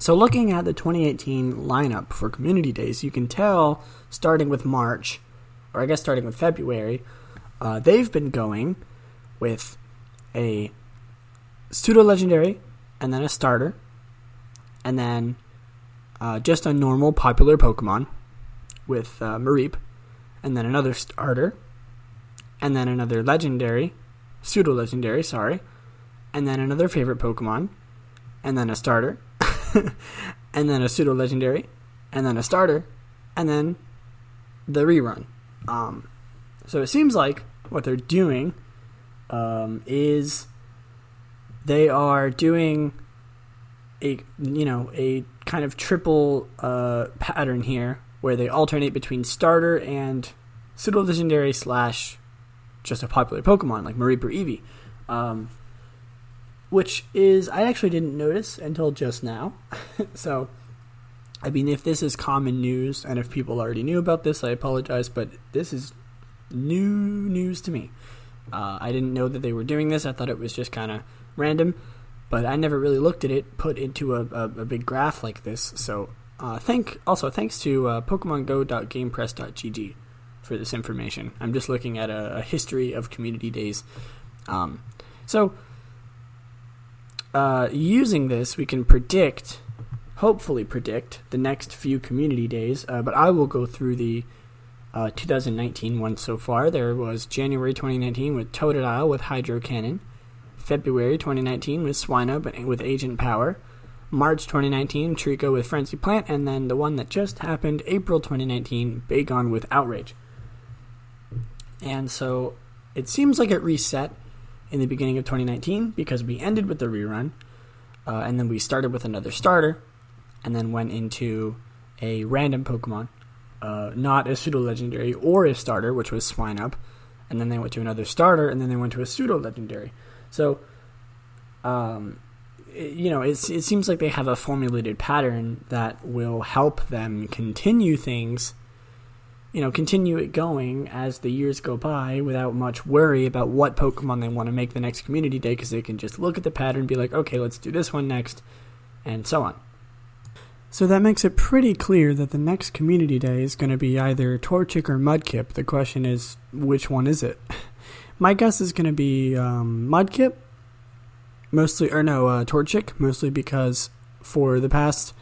[SPEAKER 1] So, looking at the 2018 lineup for Community Days, you can tell starting with March, or I guess starting with February, uh, they've been going with a pseudo legendary and then a starter and then uh, just a normal popular Pokemon with uh, Mareep and then another starter and then another legendary, pseudo legendary, sorry, and then another favorite Pokemon and then a starter and then a pseudo legendary and then a starter and then the rerun. Um, so it seems like what they're doing um, is they are doing a you know a kind of triple uh, pattern here where they alternate between starter and pseudo legendary slash just a popular Pokemon like or Eevee. Um, which is I actually didn't notice until just now. so I mean if this is common news and if people already knew about this, I apologize, but this is new news to me. Uh, I didn't know that they were doing this. I thought it was just kind of random, but I never really looked at it put into a, a, a big graph like this. So uh, thank also thanks to uh, PokemonGo.GamePress.gg for this information. I'm just looking at a, a history of community days. Um, so uh, using this, we can predict, hopefully predict the next few community days. Uh, but I will go through the uh, 2019 one so far. There was January 2019 with Totodile with Hydro Cannon. February 2019 with Swinub with Ancient Power. March 2019, Treecko with Frenzy Plant, and then the one that just happened, April 2019, Bagon with Outrage. And so it seems like it reset in the beginning of 2019 because we ended with the rerun, uh, and then we started with another starter, and then went into a random Pokemon, uh, not a pseudo legendary or a starter, which was Swinub, and then they went to another starter, and then they went to a pseudo legendary. So, um, it, you know, it seems like they have a formulated pattern that will help them continue things, you know, continue it going as the years go by without much worry about what Pokemon they want to make the next community day because they can just look at the pattern and be like, okay, let's do this one next, and so on. So that makes it pretty clear that the next community day is going to be either Torchic or Mudkip. The question is, which one is it? My guess is going to be um, Mudkip, mostly, or no, uh, Torchic, mostly because for the past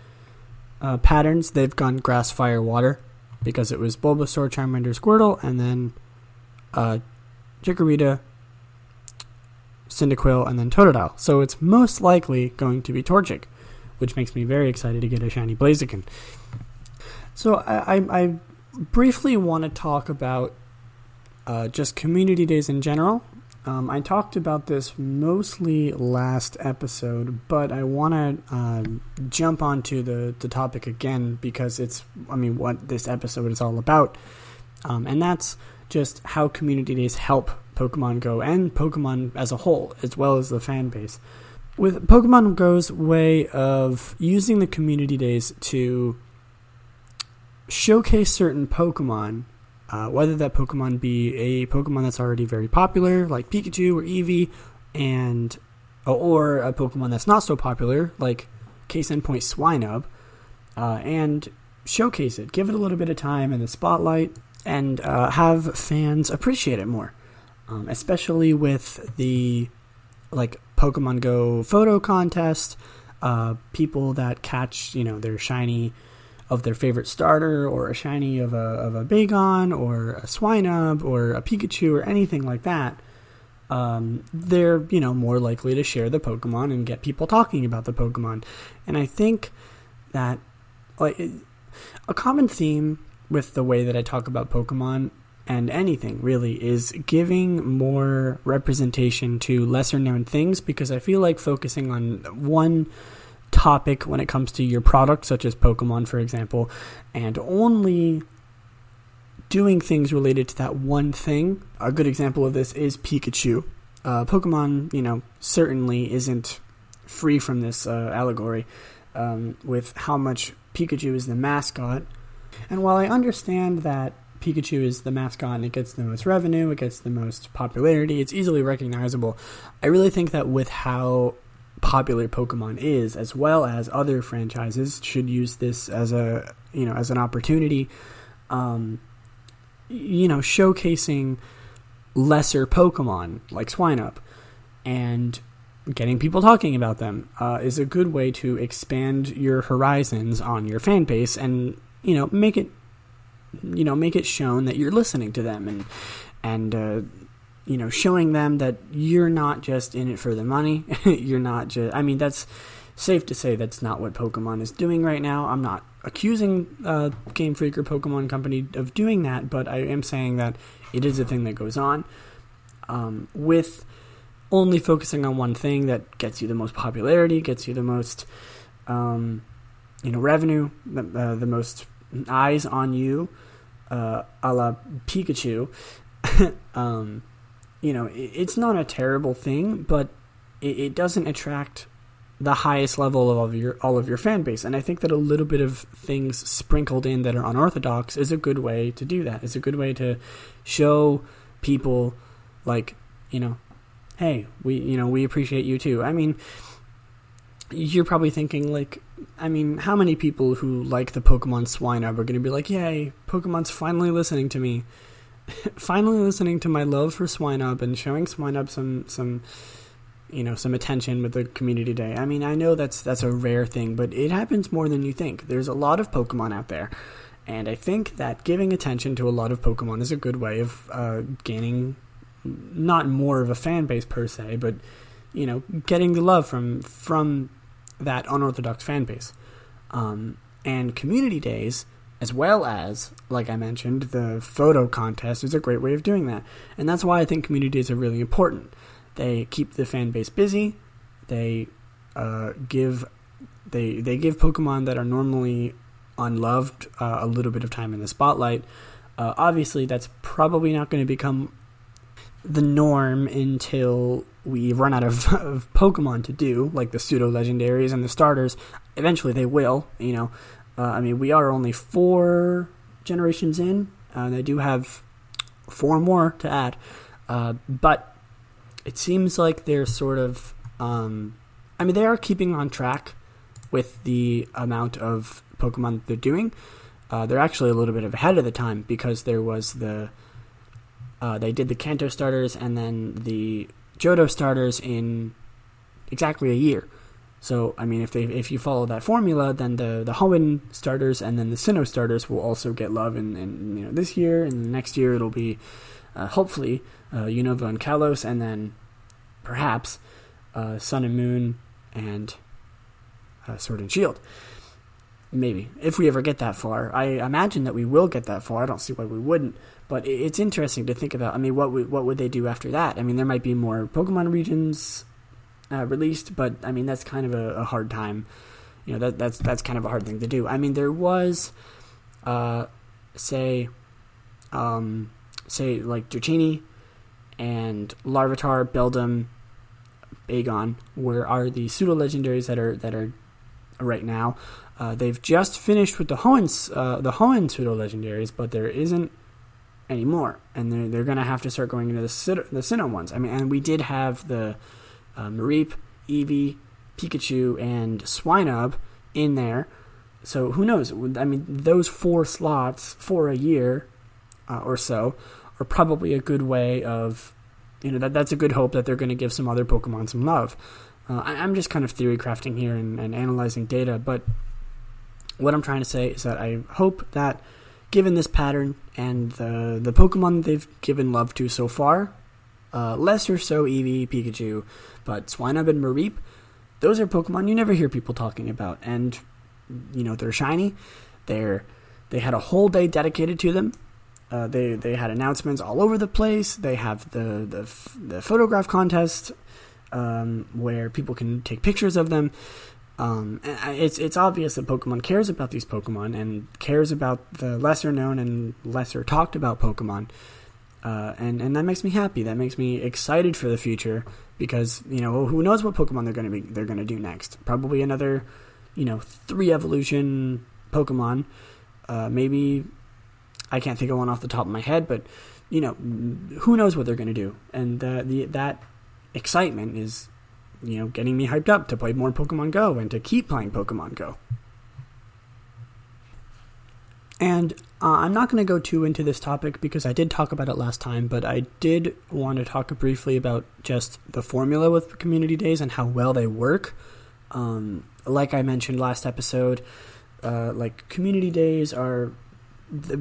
[SPEAKER 1] uh, patterns they've gone Grass, Fire, Water, because it was Bulbasaur, Charmander, Squirtle, and then uh, Chikorita, Cyndaquil, and then Totodile. So it's most likely going to be Torchic, which makes me very excited to get a shiny Blaziken. So I, I, I briefly want to talk about uh, just community days in general. Um, I talked about this mostly last episode, but I want to uh, jump onto the, the topic again because it's, I mean, what this episode is all about. Um, and that's just how community days help Pokemon Go and Pokemon as a whole, as well as the fan base. With Pokemon Go's way of using the community days to showcase certain Pokemon uh, whether that Pokemon be a Pokemon that's already very popular, like Pikachu or Eevee, and or a Pokemon that's not so popular, like case in point Swinub, uh, and showcase it, give it a little bit of time in the spotlight, and uh, have fans appreciate it more. Um, especially with the like Pokemon Go photo contest, uh, people that catch you know their shiny of their favorite starter or a shiny of a, of a Bagon or a Swinub or a Pikachu or anything like that, um, they're, you know, more likely to share the Pokemon and get people talking about the Pokemon. And I think that like a common theme with the way that I talk about Pokemon and anything really is giving more representation to lesser known things because I feel like focusing on one topic when it comes to your product, such as Pokemon, for example, and only doing things related to that one thing. A good example of this is Pikachu. Uh, Pokemon, you know, certainly isn't free from this uh, allegory um, with how much Pikachu is the mascot. And while I understand that Pikachu is the mascot and it gets the most revenue, it gets the most popularity, it's easily recognizable, I really think that with how popular Pokemon is, as well as other franchises, should use this as a you know as an opportunity, um, you know, showcasing lesser Pokemon like Swinub and getting people talking about them uh, is a good way to expand your horizons on your fan base and you know make it you know make it shown that you're listening to them and and uh, you know, showing them that you're not just in it for the money. you're not just, I mean, that's safe to say that's not what Pokemon is doing right now. I'm not accusing uh, Game Freak or Pokemon Company of doing that, but I am saying that it is a thing that goes on. Um, with only focusing on one thing that gets you the most popularity, gets you the most, um, you know, revenue, the, uh, the most eyes on you, uh, a la Pikachu. um, you know, it's not a terrible thing, but it, doesn't attract the highest level of your all of your fan base. And I think that a little bit of things sprinkled in that are unorthodox is a good way to do that. It's a good way to show people like, you know, hey, we you know we appreciate you too. I mean, you're probably thinking like, I mean, how many people who like the Pokemon Swinub are going to be like, yay, Pokemon's finally listening to me, finally listening to my love for Swinub and showing Swinub some some you know some attention with the community day. I mean, I know that's that's a rare thing, but it happens more than you think. There's a lot of Pokemon out there, and I think that giving attention to a lot of Pokemon is a good way of uh, gaining not more of a fan base per se, but you know, getting the love from from that unorthodox fan base. Um, and community days, as well as, like I mentioned, the photo contest is a great way of doing that. And that's why I think community days are really important. They keep the fan base busy. They uh, give they they give Pokemon that are normally unloved uh, a little bit of time in the spotlight. Uh, obviously, that's probably not going to become the norm until we run out of, of Pokemon to do, like the pseudo legendaries and the starters. Eventually, they will. You know, uh, I mean, we are only four generations in, and they do have four more to add. Uh, but it seems like they're sort of, um, I mean, they are keeping on track with the amount of Pokemon they're doing. Uh, they're actually a little bit ahead of the time because there was the, uh, they did the Kanto starters and then the Johto starters in exactly a year. So I mean, if they if you follow that formula, then the the Hoenn starters and then the Sinnoh starters will also get love in you know this year and next year it'll be uh, hopefully uh, Unova and Kalos, and then perhaps uh, Sun and Moon and uh, Sword and Shield. Maybe if we ever get that far, I imagine that we will get that far. I don't see why we wouldn't. But it's interesting to think about. I mean, what would what would they do after that? I mean, there might be more Pokemon regions uh, released, but I mean that's kind of a, a, hard time. You know, that that's that's kind of a hard thing to do. I mean, there was, uh, say, um, say like Dratini and Larvitar, Beldum, Bagon, where are the pseudo legendaries that are that are right now. Uh, they've just finished with the Hoenn uh, the Hoenn pseudo legendaries, but there isn't anymore, and they're they're gonna have to start going into the the Sinnoh ones. I mean, and we did have the uh, Mareep, Eevee, Pikachu, and Swinub in there. So who knows? I mean, those four slots for a year uh, or so are probably a good way of, you know, that that's a good hope that they're going to give some other Pokemon some love. Uh, I, am just kind of theory crafting here and, and analyzing data, but what I'm trying to say is that I hope that given this pattern and the the Pokemon they've given love to so far, uh, less or so Eevee, Pikachu, but Swinub and Mareep, those are Pokemon you never hear people talking about, and you know they're shiny. They're they had a whole day dedicated to them. Uh, they they had announcements all over the place. They have the the, the photograph contest um, where people can take pictures of them. Um, it's it's obvious that Pokemon cares about these Pokemon and cares about the lesser known and lesser talked about Pokemon, uh, and and that makes me happy. That makes me excited for the future because you know who knows what Pokemon they're to be they're to do next. Probably another, you know, three evolution Pokemon. Uh, maybe I can't think of one off the top of my head, but you know, who knows what they're to do, and uh, the that excitement is you know, getting me hyped up to play more Pokemon Go and to keep playing Pokemon Go. And uh, I'm not going to go too into this topic because I did talk about it last time, but I did want to talk briefly about just the formula with community days and how well they work. Um, like I mentioned last episode, uh, like community days are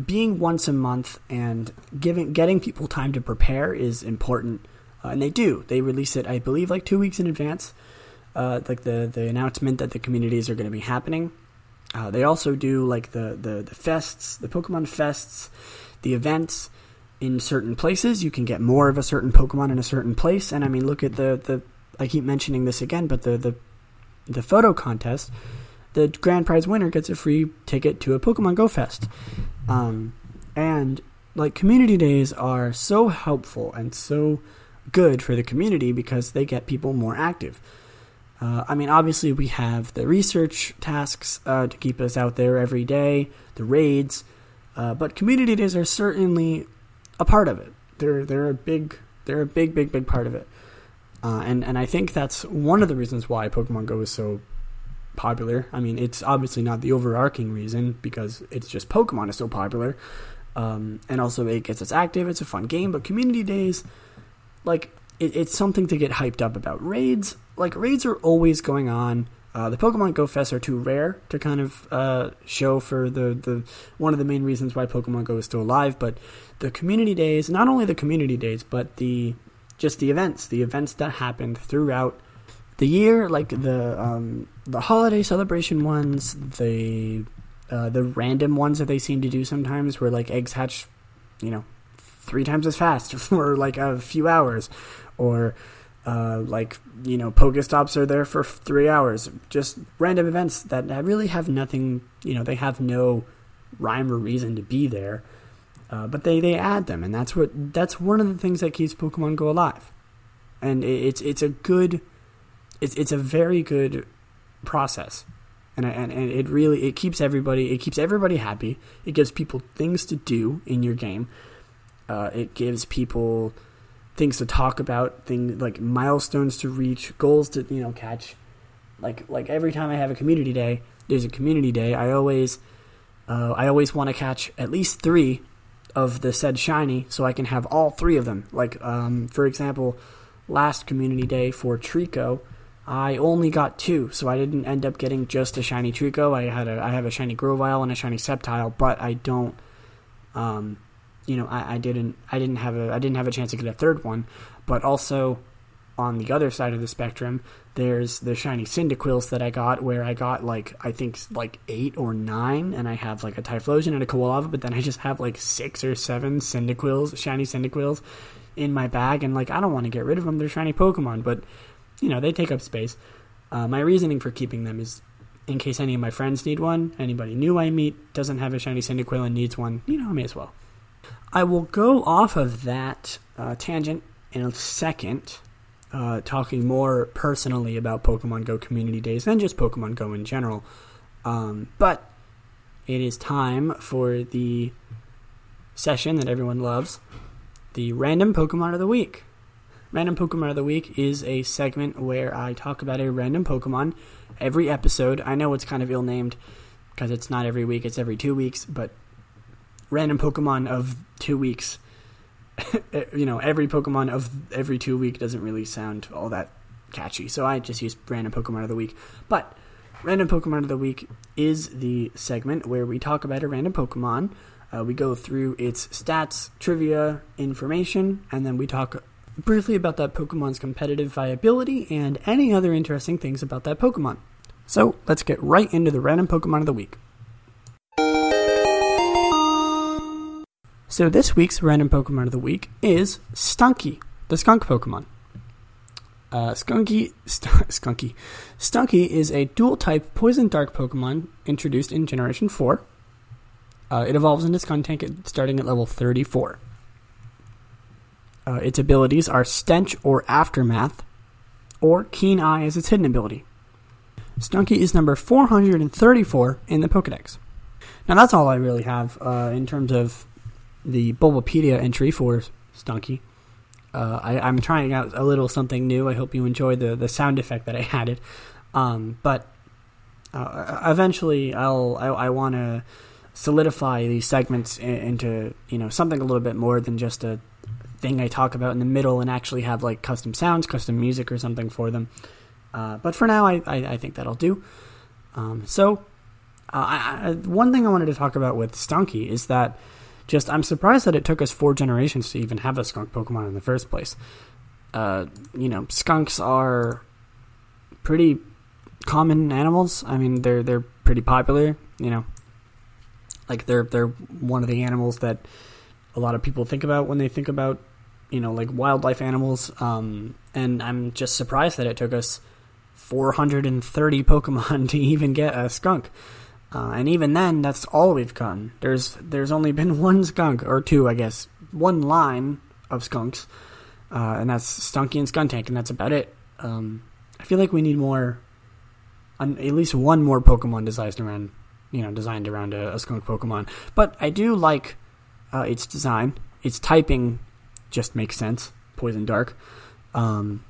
[SPEAKER 1] being once a month and giving getting people time to prepare is important uh, and they do. They release it, I believe, like two weeks in advance, uh, like the the announcement that the communities are going to be happening. Uh, they also do like the, the the fests, the Pokemon fests, the events in certain places. You can get more of a certain Pokemon in a certain place. And I mean, look at the the. I keep mentioning this again, but the the the photo contest, the grand prize winner gets a free ticket to a Pokemon Go Fest. Um, and like community days are so helpful and so good for the community because they get people more active. Uh, I mean, obviously, we have the research tasks uh, to keep us out there every day, the raids, uh, but community days are certainly a part of it. They're they're a big they're a big big big part of it. Uh, and and I think that's one of the reasons why Pokemon Go is so popular. I mean, it's obviously not the overarching reason because it's just Pokemon is so popular, um, and also it gets us active. It's a fun game, but community days, like it, it's something to get hyped up about. Raids, like raids, are always going on. Uh, the Pokemon Go Fest are too rare to kind of uh, show for the, the one of the main reasons why Pokemon Go is still alive. But the community days, not only the community days, but the just the events, the events that happened throughout the year, like the um, the holiday celebration ones, the uh, the random ones that they seem to do sometimes, where like eggs hatch, you know, three times as fast for like a few hours, or uh, like you know, Pokestops are there for three hours. Just random events that really have nothing. You know, they have no rhyme or reason to be there, uh, but they they add them, and that's what that's one of the things that keeps Pokemon Go alive. And it's it's a good it's it's a very good process, and and and it really it keeps everybody it keeps everybody happy. It gives people things to do in your game. Uh, it gives people things to talk about, things like milestones to reach, goals to you know catch. Like like every time I have a community day, there's a community day. I always uh, I always want to catch at least three of the said shiny, so I can have all three of them. Like um, for example, last community day for Treecko, I only got two, so I didn't end up getting just a shiny Treecko. I had a I have a shiny Grovyle and a shiny Sceptile, but I don't um you know, I, I didn't I didn't have a I didn't have a chance to get a third one. But also on the other side of the spectrum, there's the shiny Cyndaquils that I got, where I got like I think like eight or nine, and I have like a Typhlosion and a Quilava, but then I just have like six or seven Cyndaquils, shiny Cyndaquils, in my bag, and like I don't want to get rid of them. They're shiny Pokemon, but you know, they take up space. Uh, my reasoning for keeping them is in case any of my friends need one, anybody new I meet doesn't have a shiny Cyndaquil and needs one, you know, I may as well. I will go off of that uh, tangent in a second, uh, talking more personally about Pokemon Go community days and just Pokemon Go in general. Um, but it is time for the session that everyone loves the random Pokemon of the week. Random Pokemon of the Week is a segment where I talk about a random Pokemon every episode. I know it's kind of ill named because it's not every week, it's every two weeks, but random Pokemon of two weeks. you know, every Pokemon of every two week doesn't really sound all that catchy, so I just use random Pokemon of the week. But random Pokemon of the week is the segment where we talk about a random Pokemon. Uh, we go through its stats, trivia, information, and then we talk briefly about that Pokemon's competitive viability and any other interesting things about that Pokemon. So let's get right into the random Pokemon of the week. So this week's random Pokemon of the week is Stunky, the skunk Pokemon. Uh, Skunky, st- Skunky, Stunky is a dual type poison dark Pokemon introduced in Generation 4. Uh, it evolves into Skuntank starting at level 34. Uh, its abilities are Stench or Aftermath, or Keen Eye as its hidden ability. Stunky is number 434 in the Pokedex. Now that's all I really have uh, in terms of the Bulbapedia entry for Stunky. Uh, I, am trying out a little something new. I hope you enjoy the, the sound effect that I added. Um, but uh, eventually, I'll I, I want to solidify these segments into you know something a little bit more than just a thing I talk about in the middle and actually have like custom sounds, custom music, or something for them. Uh, but for now, I, I, I think that'll do. Um, so, uh, I, one thing I wanted to talk about with Stunky is that just I'm surprised that it took us four generations to even have a skunk Pokemon in the first place. Uh, you know, skunks are pretty common animals. I mean, they're they're pretty popular. You know, like they're they're one of the animals that a lot of people think about when they think about you know like wildlife animals. Um, and I'm just surprised that it took us 430 Pokemon to even get a skunk. Uh, and even then, that's all we've gotten. There's there's only been one skunk or two, I guess, one line of skunks, uh, and that's Stunky and Skuntank, and that's about it. Um, I feel like we need more, at least one more Pokemon designed around, you know, designed around a, a skunk Pokemon. But I do like uh, its design. Its typing just makes sense. Poison Dark. Um,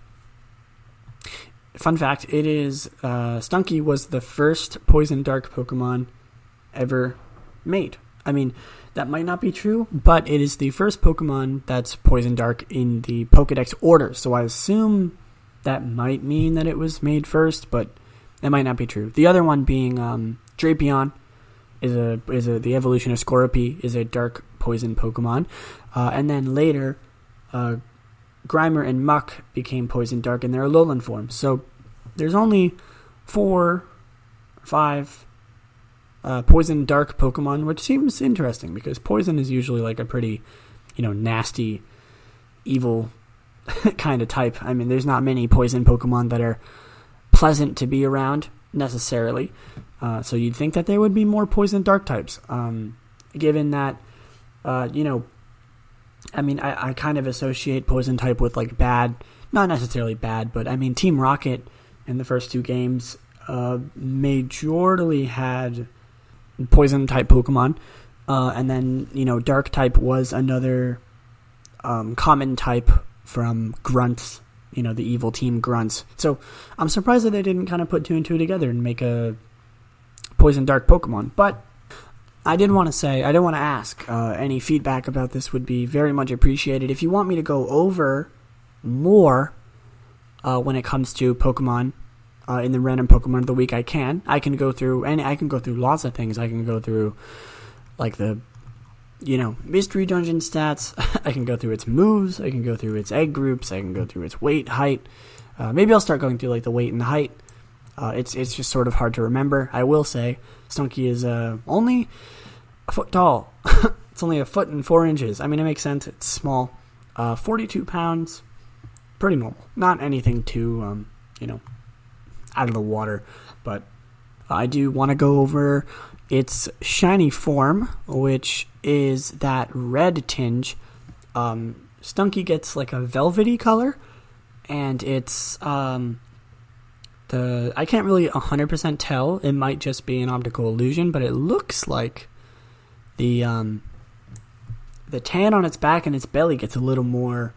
[SPEAKER 1] fun fact: it is uh, Stunky was the first Poison Dark Pokemon ever made. I mean, that might not be true, but it is the first Pokemon that's Poison Dark in the Pokedex order. So I assume that might mean that it was made first, but it might not be true. The other one being um, Drapion is a is a the evolution of Skorupi is a dark poison Pokemon, uh, and then later, uh, Grimer and Muck became poison dark in their Alolan form. So there's only four, five uh, poison dark Pokemon, which seems interesting because poison is usually like a pretty, you know, nasty, evil kind of type. I mean, there's not many poison Pokemon that are pleasant to be around necessarily. Uh, so you'd think that there would be more poison dark types, um, given that, uh, you know, I mean, I, I kind of associate poison type with like bad, not necessarily bad, but I mean, Team Rocket in the first two games uh, majorly had poison type Pokemon, uh, and then you know, dark type was another um, common type from Grunts you know the evil team grunts. So I'm surprised that they didn't kind of put two and two together and make a poison dark Pokemon. But I did want to say I didn't want to ask uh, any feedback about this would be very much appreciated. If you want me to go over more uh, when it comes to Pokemon uh, in the random Pokemon of the week, I can. I can go through and I can go through lots of things. I can go through like the you know, mystery dungeon stats. I can go through its moves. I can go through its egg groups. I can go through its weight, height. Uh, maybe I'll start going through like the weight and the height. Uh, it's it's just sort of hard to remember. I will say, Stunky is uh, only a foot tall. it's only a foot and four inches. I mean, it makes sense. It's small. Uh, Forty-two pounds, pretty normal. Not anything too, um, you know, out of the water. But I do want to go over its shiny form, which is that red tinge. Um, Stunky gets like a velvety color, and it's um, the I can't really 100% tell. It might just be an optical illusion, but it looks like the um, the tan on its back and its belly gets a little more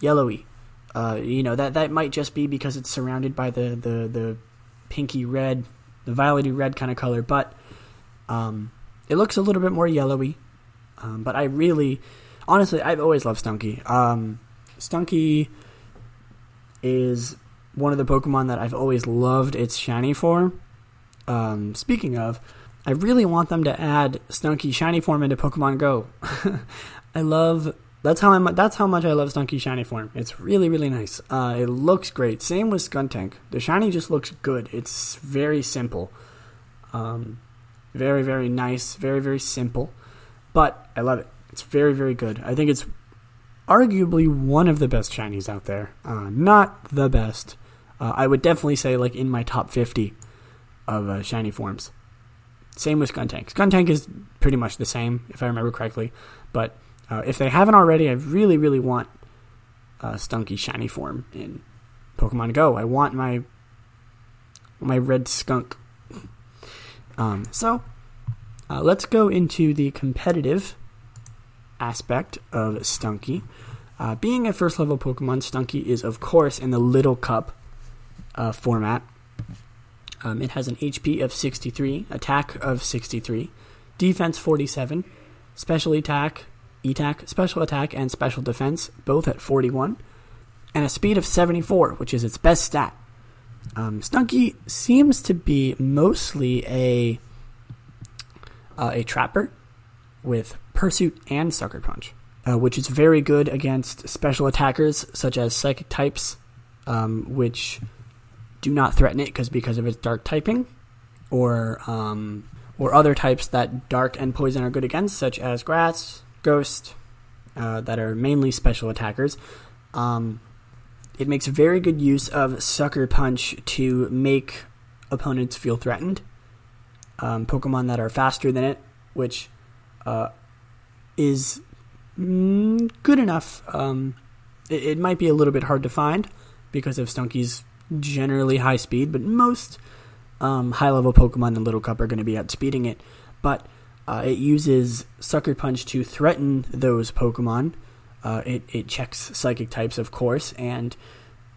[SPEAKER 1] yellowy. Uh, you know that that might just be because it's surrounded by the the the pinky red, the violety red kind of color, but um, it looks a little bit more yellowy, um, but I really, honestly, I've always loved Stunky. Um, Stunky is one of the Pokemon that I've always loved its shiny form. Um, speaking of, I really want them to add Stunky shiny form into Pokemon Go. I love that's how I that's how much I love Stunky shiny form. It's really really nice. Uh, it looks great. Same with Skuntank. The shiny just looks good. It's very simple. Um, very, very nice, very, very simple, but I love it. It's very, very good. I think it's arguably one of the best shinies out there. Uh, not the best. Uh, I would definitely say like in my top 50 of uh, shiny forms. Same with Skuntank. Skuntank is pretty much the same, if I remember correctly. But uh, if they haven't already, I really, really want uh, Stunky shiny form in Pokemon Go. I want my my red skunk um, so uh, let's go into the competitive aspect of Stunky. Uh, being a first level Pokemon, Stunky is, of course, in the Little Cup uh, format. Um, it has an HP of 63, attack of 63, defense 47, special attack, attack, special attack, and special defense, both at 41, and a speed of 74, which is its best stat. Um, Stunky seems to be mostly a uh, a trapper with Pursuit and Sucker Punch, uh, which is very good against special attackers such as Psychic types, um, which do not threaten it because because of its dark typing, or um, or other types that dark and poison are good against, such as Grass, Ghost, uh, that are mainly special attackers. Um, it makes very good use of Sucker Punch to make opponents feel threatened. Um, Pokemon that are faster than it, which uh, is mm, good enough. Um, it, it, might be a little bit hard to find because of Stunky's generally high speed, but most um, high level Pokemon in Little Cup are going to be outspeeding it. But uh, it uses Sucker Punch to threaten those Pokemon uh, it, it checks psychic types, of course, and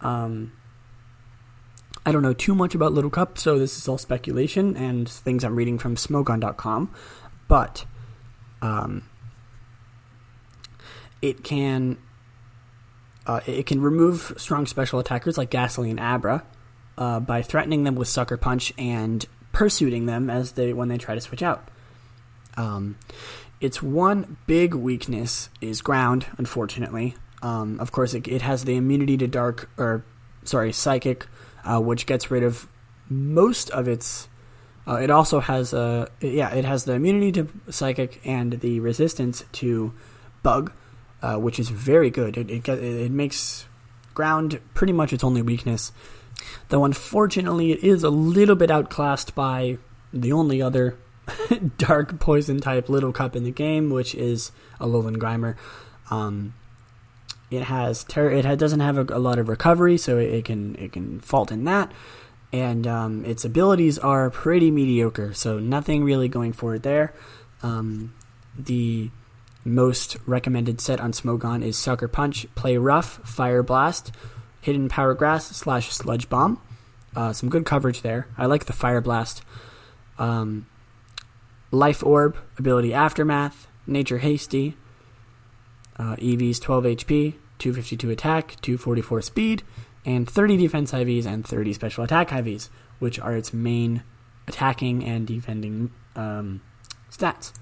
[SPEAKER 1] um, I don't know too much about Little Cup, so this is all speculation and things I'm reading from Smogon.com. But um, it can uh, it can remove strong special attackers like Gastly and Abra uh, by threatening them with Sucker Punch and pursuing them as they when they try to switch out. Um, its one big weakness is ground, unfortunately. Um, of course, it, it, has the immunity to dark, or sorry, psychic, uh, which gets rid of most of its. Uh, it also has a yeah, it has the immunity to psychic and the resistance to bug, uh, which is very good. It, it it makes ground pretty much its only weakness. Though unfortunately, it is a little bit outclassed by the only other dark poison type little cup in the game, which is Alolan Grimer. Um, it has ter- it doesn't have a, a, lot of recovery, so it, it, can it can fault in that, and um, its abilities are pretty mediocre. So nothing really going for it there. Um, the most recommended set on Smogon is Sucker Punch, Play Rough, Fire Blast, Hidden Power Grass slash Sludge Bomb. Uh, some good coverage there. I like the Fire Blast. Um, Life Orb, ability Aftermath, Nature Hasty, uh, EV's 12 HP, 252 attack, 244 speed, and 30 defense IVs and 30 special attack IVs, which are its main attacking and defending um, stats.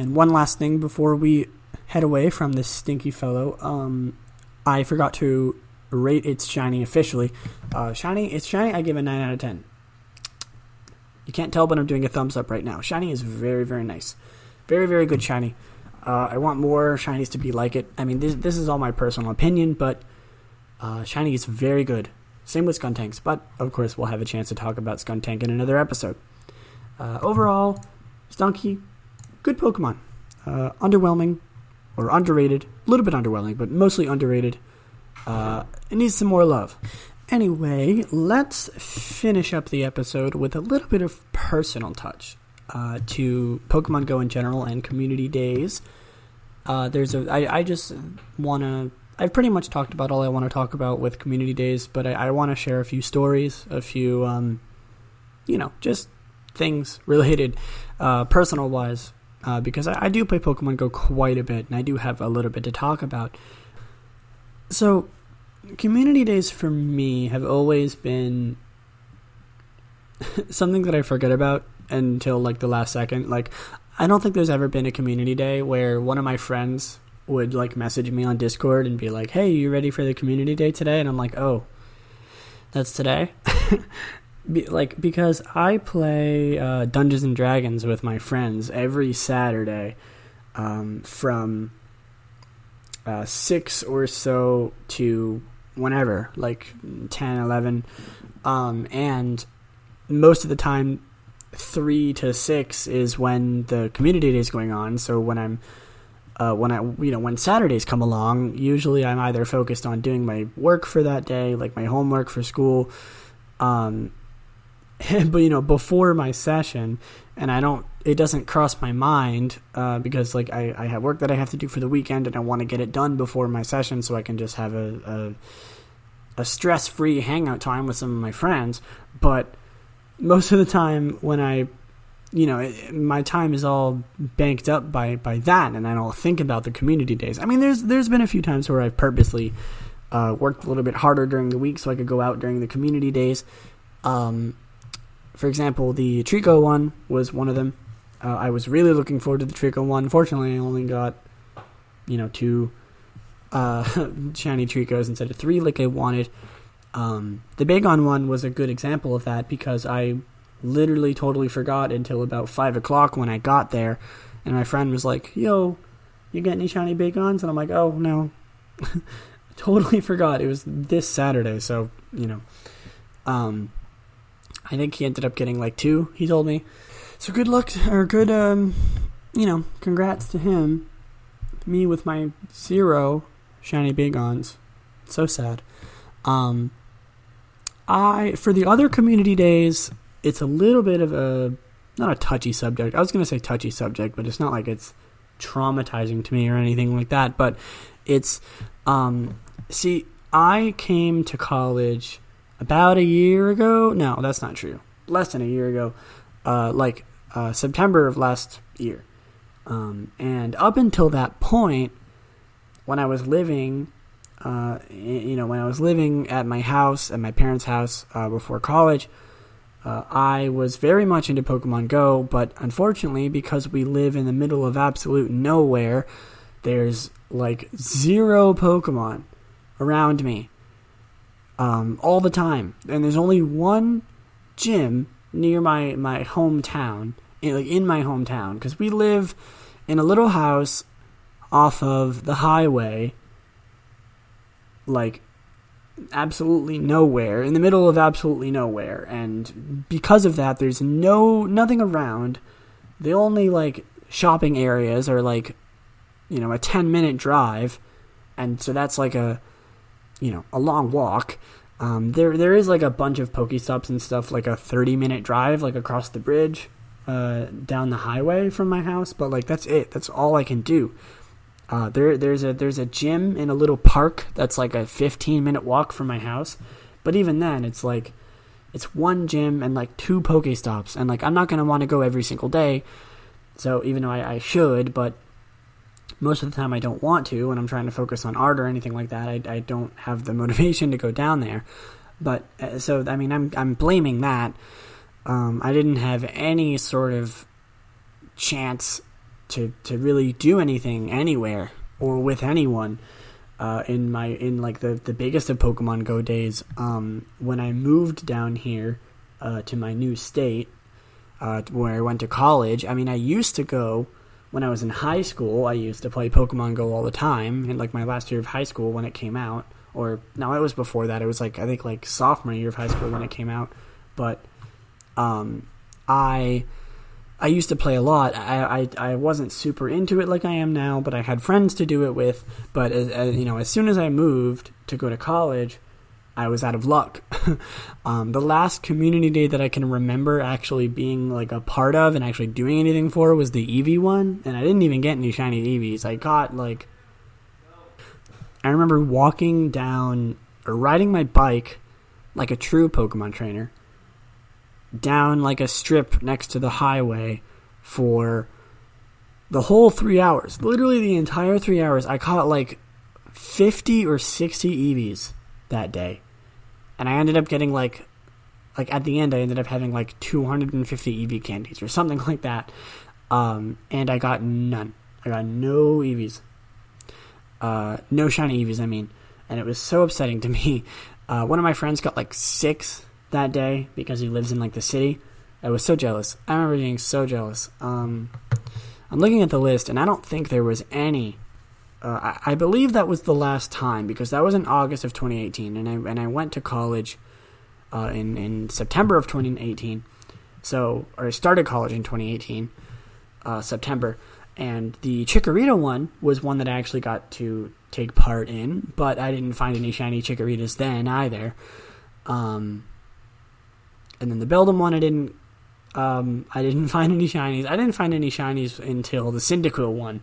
[SPEAKER 1] And one last thing before we head away from this stinky fellow, um, I forgot to rate its shiny officially. Uh, shiny, it's shiny. I give a nine out of ten. You can't tell, but I'm doing a thumbs up right now. Shiny is very, very nice. Very, very good shiny. Uh, I want more shinies to be like it. I mean, this, this is all my personal opinion, but uh, shiny is very good. Same with Skuntanks, but of course, we'll have a chance to talk about Skuntank in another episode. Uh, overall, Stunky, good Pokemon. Uh, underwhelming, or underrated. A little bit underwhelming, but mostly underrated. Uh, it needs some more love. Anyway, let's finish up the episode with a little bit of personal touch uh, to Pokemon Go in general and community days. Uh, there's a I, I just want to. I've pretty much talked about all I want to talk about with community days, but I, I want to share a few stories, a few, um, you know, just things related, uh, personal wise, uh, because I, I do play Pokemon Go quite a bit, and I do have a little bit to talk about. So, community days for me have always been something that I forget about until like the last second. Like, I don't think there's ever been a community day where one of my friends would like message me on Discord and be like, "Hey, you ready for the community day today?" And I'm like, "Oh, that's today." be, like because I play uh, Dungeons and Dragons with my friends every Saturday um, from uh, six or so to whenever, like 10, 11. Um, and most of the time, three to six is when the community day is going on. So when I'm uh, when I you know when Saturdays come along, usually I'm either focused on doing my work for that day, like my homework for school, um, but you know before my session, and I don't it doesn't cross my mind uh, because like I, I have work that I have to do for the weekend and I want to get it done before my session so I can just have a a, a stress free hangout time with some of my friends. But most of the time when I you know it, my time is all banked up by by that and I don't think about the community days. I mean there's there's been a few times where I've purposely uh, worked a little bit harder during the week so I could go out during the community days. Um, for example, the Treecko one was one of them. Uh, I was really looking forward to the Treecko one. Unfortunately, I only got, you know, two uh, shiny Treeckos instead of three like I wanted. Um, the Bagon one was a good example of that because I literally totally forgot until about 5 o'clock when I got there. And my friend was like, yo, you get any shiny Bagons? And I'm like, oh, no. totally forgot. It was this Saturday, so, you know. Um, I think he ended up getting like two, he told me. So good luck, or good, um, you know, congrats to him. Me with my zero shiny Bagons. So sad. Um, I, for the other community days, it's a little bit of a, not a touchy subject. I was going to say touchy subject, but it's not like it's traumatizing to me or anything like that. But it's, um, see, I came to college about a year ago. No, that's not true. Less than a year ago, uh, like uh, September of last year. Um, and up until that point, when I was living, uh, you know, when I was living at my house, at my parents' house uh, before college, uh, I was very much into Pokemon Go, but unfortunately, because we live in the middle of absolute nowhere, there's like zero Pokemon around me um, all the time, and there's only one gym near my my hometown, in, like in my hometown, because we live in a little house off of the highway, like absolutely nowhere, in the middle of absolutely nowhere, and because of that, there's no nothing around. The only like shopping areas are like, you know, a ten minute drive, and so that's like a, you know, a long walk. Um, there there is like a bunch of Pokestops and stuff, like a thirty minute drive, like across the bridge, uh, down the highway from my house. But like that's it. That's all I can do. Uh, there, there's a there's a gym in a little park that's like a 15 minute walk from my house, but even then, it's like it's one gym and like two Pokestops, and like I'm not gonna want to go every single day. So even though I, I, should, but most of the time I don't want to when I'm trying to focus on art or anything like that. I, I don't have the motivation to go down there. But uh, so I mean I'm I'm blaming that. Um, I didn't have any sort of chance to to really do anything anywhere or with anyone. Uh, in my in like the the biggest of Pokemon Go days, um, when I moved down here uh, to my new state, uh, where I went to college. I mean, I used to go when I was in high school. I used to play Pokemon Go all the time, in like my last year of high school when it came out. Or no, it was before that. It was like I think like sophomore year of high school when it came out. But um, I I used to play a lot. I, I, I wasn't super into it like I am now, but I had friends to do it with. But as, as, you know, as soon as I moved to go to college, I was out of luck. um, the last community day that I can remember actually being like a part of and actually doing anything for was the Eevee one, and I didn't even get any shiny Eevees. I got like, I remember walking down or riding my bike like a true Pokemon trainer down like a strip next to the highway for the whole three hours. Literally the entire three hours. I caught like 50 or 60 Eevees that day. And I ended up getting like, like at the end, I ended up having like 250 Eevee candies or something like that. Um, and I got none. I got no Eevees. Uh, no shiny Eevees, I mean. And it was so upsetting to me. Uh, one of my friends got like six that day because he lives in like the city. I was so jealous. I remember being so jealous. Um, I'm looking at the list, and I don't think there was any. Uh, I, I, believe that was the last time because that was in August of 2018, and I and I went to college uh, in in September of 2018. So, or I started college in 2018, uh, September, and the Chikorita one was one that I actually got to take part in, but I didn't find any shiny Chikoritas then either. Um, and then the Beldum one, I didn't. Um, I didn't find any shinies. I didn't find any shinies until the Cyndaquil one,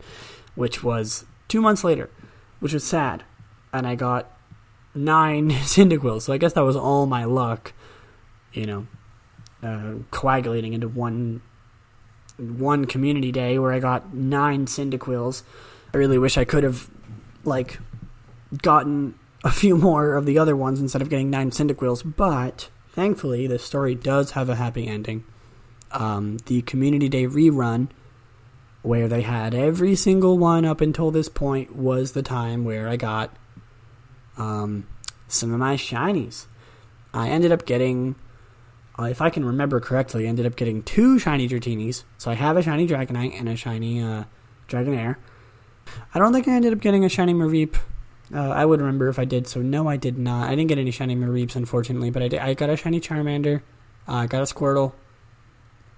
[SPEAKER 1] which was two months later, which was sad. And I got nine Cyndaquils, so I guess that was all my luck, you know, uh, coagulating into one one community day where I got nine Cyndaquils. I really wish I could have, like, gotten a few more of the other ones instead of getting nine Cyndaquils, but Thankfully, the story does have a happy ending. Um, the Community Day rerun, where they had every single one up until this point, was the time where I got um, some of my shinies. I ended up getting, uh, if I can remember correctly, I ended up getting two shiny Dratinis. So I have a shiny Dragonite and a shiny uh, Dragonair. I don't think I ended up getting a shiny Mareep uh, I would remember if I did. So no, I did not. I didn't get any shiny Mareeps, unfortunately, but I did. I got a shiny Charmander. Uh, I got a Squirtle.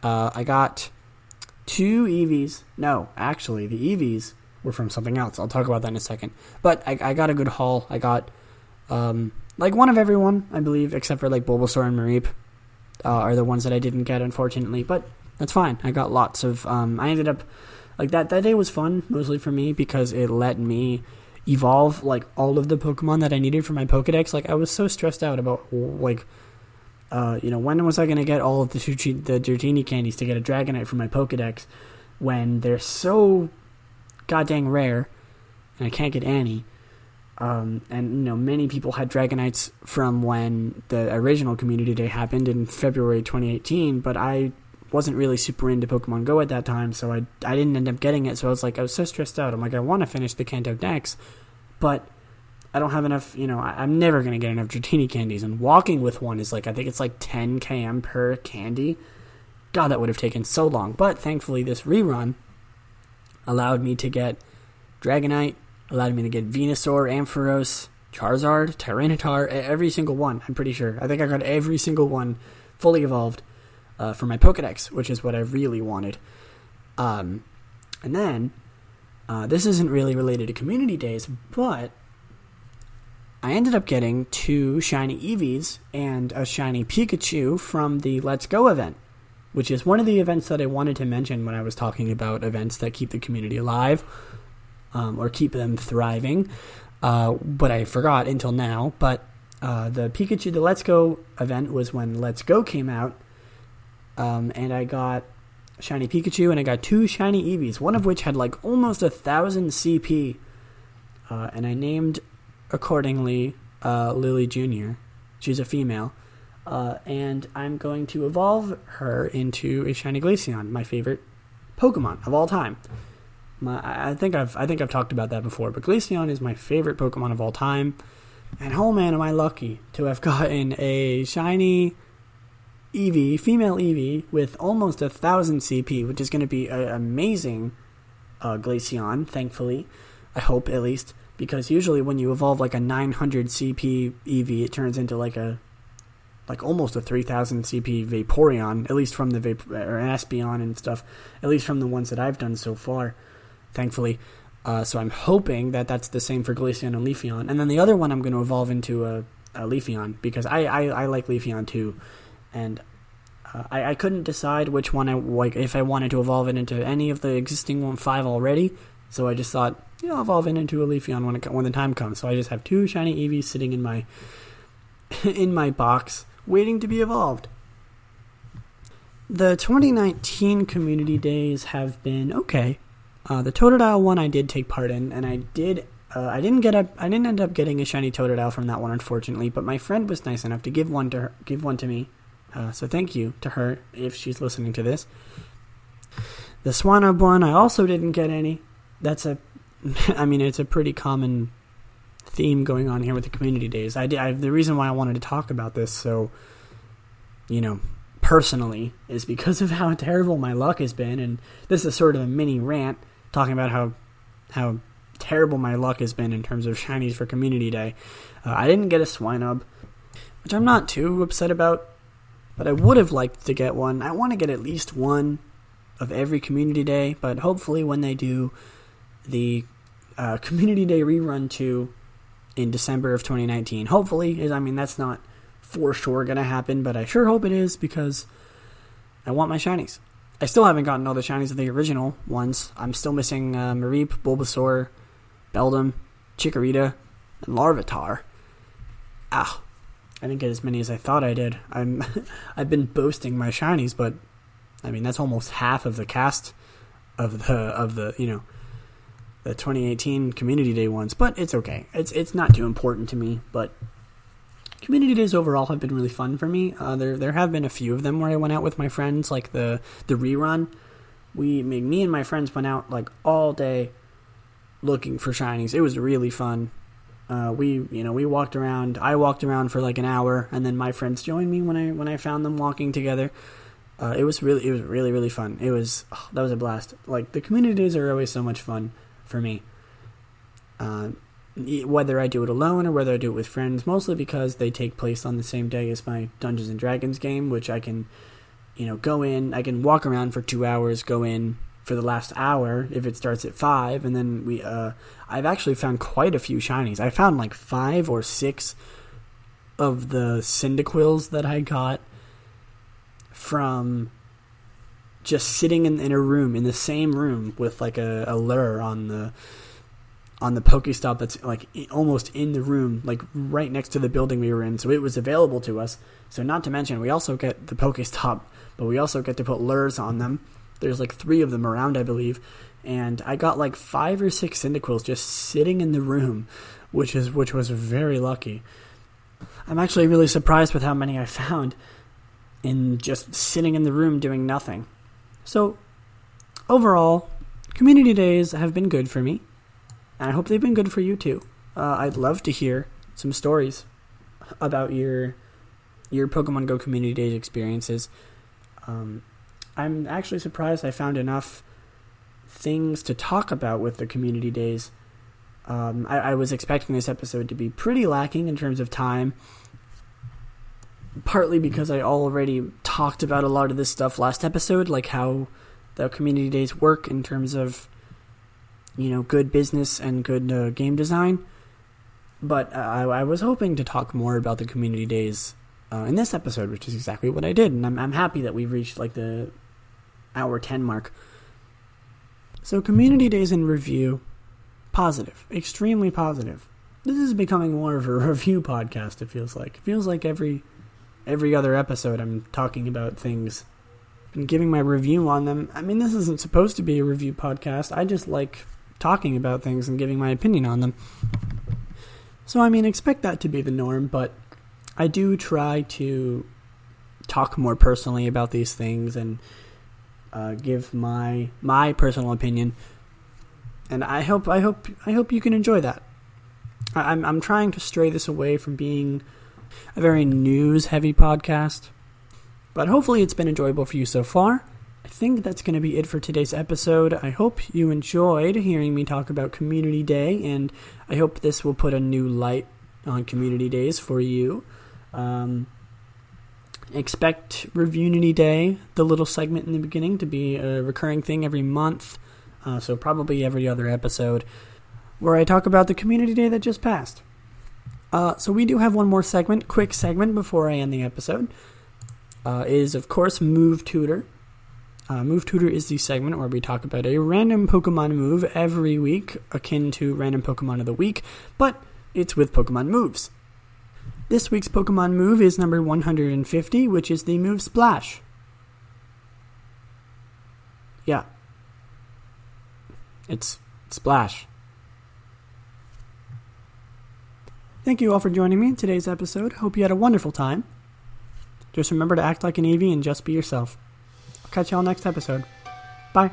[SPEAKER 1] Uh, I got two Eevees. No, actually, the Eevees were from something else. I'll talk about that in a second. But I, I got a good haul. I got um, like one of everyone, I believe, except for like Bulbasaur and Mareep, uh, are the ones that I didn't get, unfortunately. But that's fine. I got lots of. Um, I ended up like that. That day was fun, mostly for me because it let me evolve like all of the Pokemon that I needed for my Pokedex. Like I was so stressed out about like uh, you know, when was I going to get all of the the Dratini candies to get a Dragonite from my Pokedex when they're so goddamn rare and I can't get any. Um, and you know, many people had Dragonites from when the original Community Day happened in February 2018, but I wasn't really super into Pokemon Go at that time, so I I didn't end up getting it. So I was like, I was so stressed out. I'm like, I want to finish the Kanto Dex, but I don't have enough. You know, I, am never gonna get enough Dratini candies, and walking with one is like I think it's like 10 km per candy. God, that would have taken so long. But thankfully, this rerun allowed me to get Dragonite, allowed me to get Venusaur, Ampharos, Charizard, Tyranitar, every single one. I'm pretty sure. I think I got every single one fully evolved uh, for my Pokedex, which is what I really wanted. Um, and then, uh, this isn't really related to community days, but I ended up getting two shiny Eevees and a shiny Pikachu from the Let's Go event, which is one of the events that I wanted to mention when I was talking about events that keep the community alive um, or keep them thriving. Uh, but I forgot until now. But uh, the Pikachu, the Let's Go event was when Let's Go came out, um, and I got shiny Pikachu and I got two shiny Eevees, one of which had like almost a thousand CP. Uh, and I named accordingly uh, Lily Jr. She's a female. Uh, and I'm going to evolve her into a shiny Glaceon, my favorite Pokemon of all time. My, I think I've I think I've talked about that before, but Glaceon is my favorite Pokemon of all time. And oh man, am I lucky to have gotten a shiny Eevee, female Eevee, with almost a thousand CP, which is going to be an amazing uh, Glaceon. Thankfully, I hope at least, because usually when you evolve like a 900 CP Eevee, it turns into like a like almost a 3000 CP Vaporeon, at least from the Vap- or Espeon and stuff, at least from the ones that I've done so far thankfully. Uh, so I'm hoping that that's the same for Glaceon and Leafeon. And then the other one I'm going to evolve into a, a Leafeon because I, I, I like Leafeon too. And uh, I, I couldn't decide which one I like if I wanted to evolve it into any of the existing one five already. So I just thought, you know, I'll evolve it into a Leafeon when it, when the time comes. So I just have two shiny Eevees sitting in my in my box waiting to be evolved. The 2019 community days have been okay. Uh, the Totodile one I did take part in, and I did. Uh, I didn't get a. I didn't end up getting a shiny Totodile from that one, unfortunately. But my friend was nice enough to give one to her, give one to me. Uh, so thank you to her if she's listening to this. The Swinub one, I also didn't get any. That's a. I mean, it's a pretty common theme going on here with the community days. I, I the reason why I wanted to talk about this so, you know, personally is because of how terrible my luck has been, and this is sort of a mini rant talking about how how terrible my luck has been in terms of shinies for Community Day. Uh, I didn't get a Swinub, which I'm not too upset about, but I would have liked to get one. I want to get at least one of every Community Day, but hopefully when they do the uh, Community Day rerun 2 in December of 2019, hopefully, is I mean that's not for sure going to happen, but I sure hope it is because I want my shinies. I still haven't gotten all the shinies of the original ones. I'm still missing uh, Mareep, Bulbasaur, Beldum, Chikorita, and Larvitar. Ah, I didn't get as many as I thought I did. I'm I've been boasting my shinies, but I mean that's almost half of the cast of the of the you know the 2018 Community Day ones. But it's okay. It's it's not too important to me. But community days overall have been really fun for me. Uh, there there have been a few of them where I went out with my friends, like the the rerun. We me me and my friends went out like all day looking for shinies. It was really fun. Uh, we you know we walked around. I walked around for like an hour, and then my friends joined me when I when I found them walking together. Uh, it was really it was really really fun. It was oh, that was a blast. Like the community days are always so much fun for me. Uh, whether I do it alone or whether I do it with friends, mostly because they take place on the same day as my Dungeons and Dragons game, which I can, you know, go in, I can walk around for two hours, go in for the last hour if it starts at five, and then we, uh, I've actually found quite a few shinies. I found like five or six of the Cyndaquils that I got from just sitting in, in a room, in the same room with like a, a lure on the on the Pokestop that's like almost in the room, like right next to the building we were in. So it was available to us. So not to mention, we also get the Pokestop, but we also get to put lures on them. There's like three of them around, I believe, and I got like five or six Cyndaquils just sitting in the room, which is which was very lucky. I'm actually really surprised with how many I found in just sitting in the room doing nothing. So overall, community days have been good for me. And I hope they've been good for you too. Uh, I'd love to hear some stories about your your Pokemon Go Community Days experiences. Um, I'm actually surprised I found enough things to talk about with the Community Days. Um, I, I was expecting this episode to be pretty lacking in terms of time, partly because I already talked about a lot of this stuff last episode, like how the Community Days work in terms of you know, good business and good uh, game design. But I, I, was hoping to talk more about the community days uh, in this episode, which is exactly what I did, and I'm, I'm happy that we've reached like the hour ten mark. So, community days in review, positive, extremely positive. This is becoming more of a review podcast. It feels like it feels like every every other episode I'm talking about things and giving my review on them. I mean, this isn't supposed to be a review podcast. I just like talking about things and giving my opinion on them. So, I mean, expect that to be the norm, but I do try to talk more personally about these things and uh, give my my personal opinion. And I hope I hope I hope you can enjoy that. I, I'm I'm trying to stray this away from being a very news heavy podcast, but hopefully it's been enjoyable for you so far. I think that's going to be it for today's episode. I hope you enjoyed hearing me talk about Community Day, and I hope this will put a new light on Community Days for you. Um, expect Reviewunity Day, the little segment in the beginning, to be a recurring thing every month, uh, so probably every other episode, where I talk about the Community Day that just passed. Uh, so we do have one more segment, quick segment before I end the episode. Uh, is of course Move Tutor. Uh, move Tutor is the segment where we talk about a random Pokemon move every week, akin to Random Pokemon of the Week, but it's with Pokemon moves. This week's Pokemon move is number 150, which is the move Splash. Yeah. It's Splash. Thank you all for joining me in today's episode. Hope you had a wonderful time. Just remember to act like an Eevee and just be yourself. Catch y'all next episode. Bye.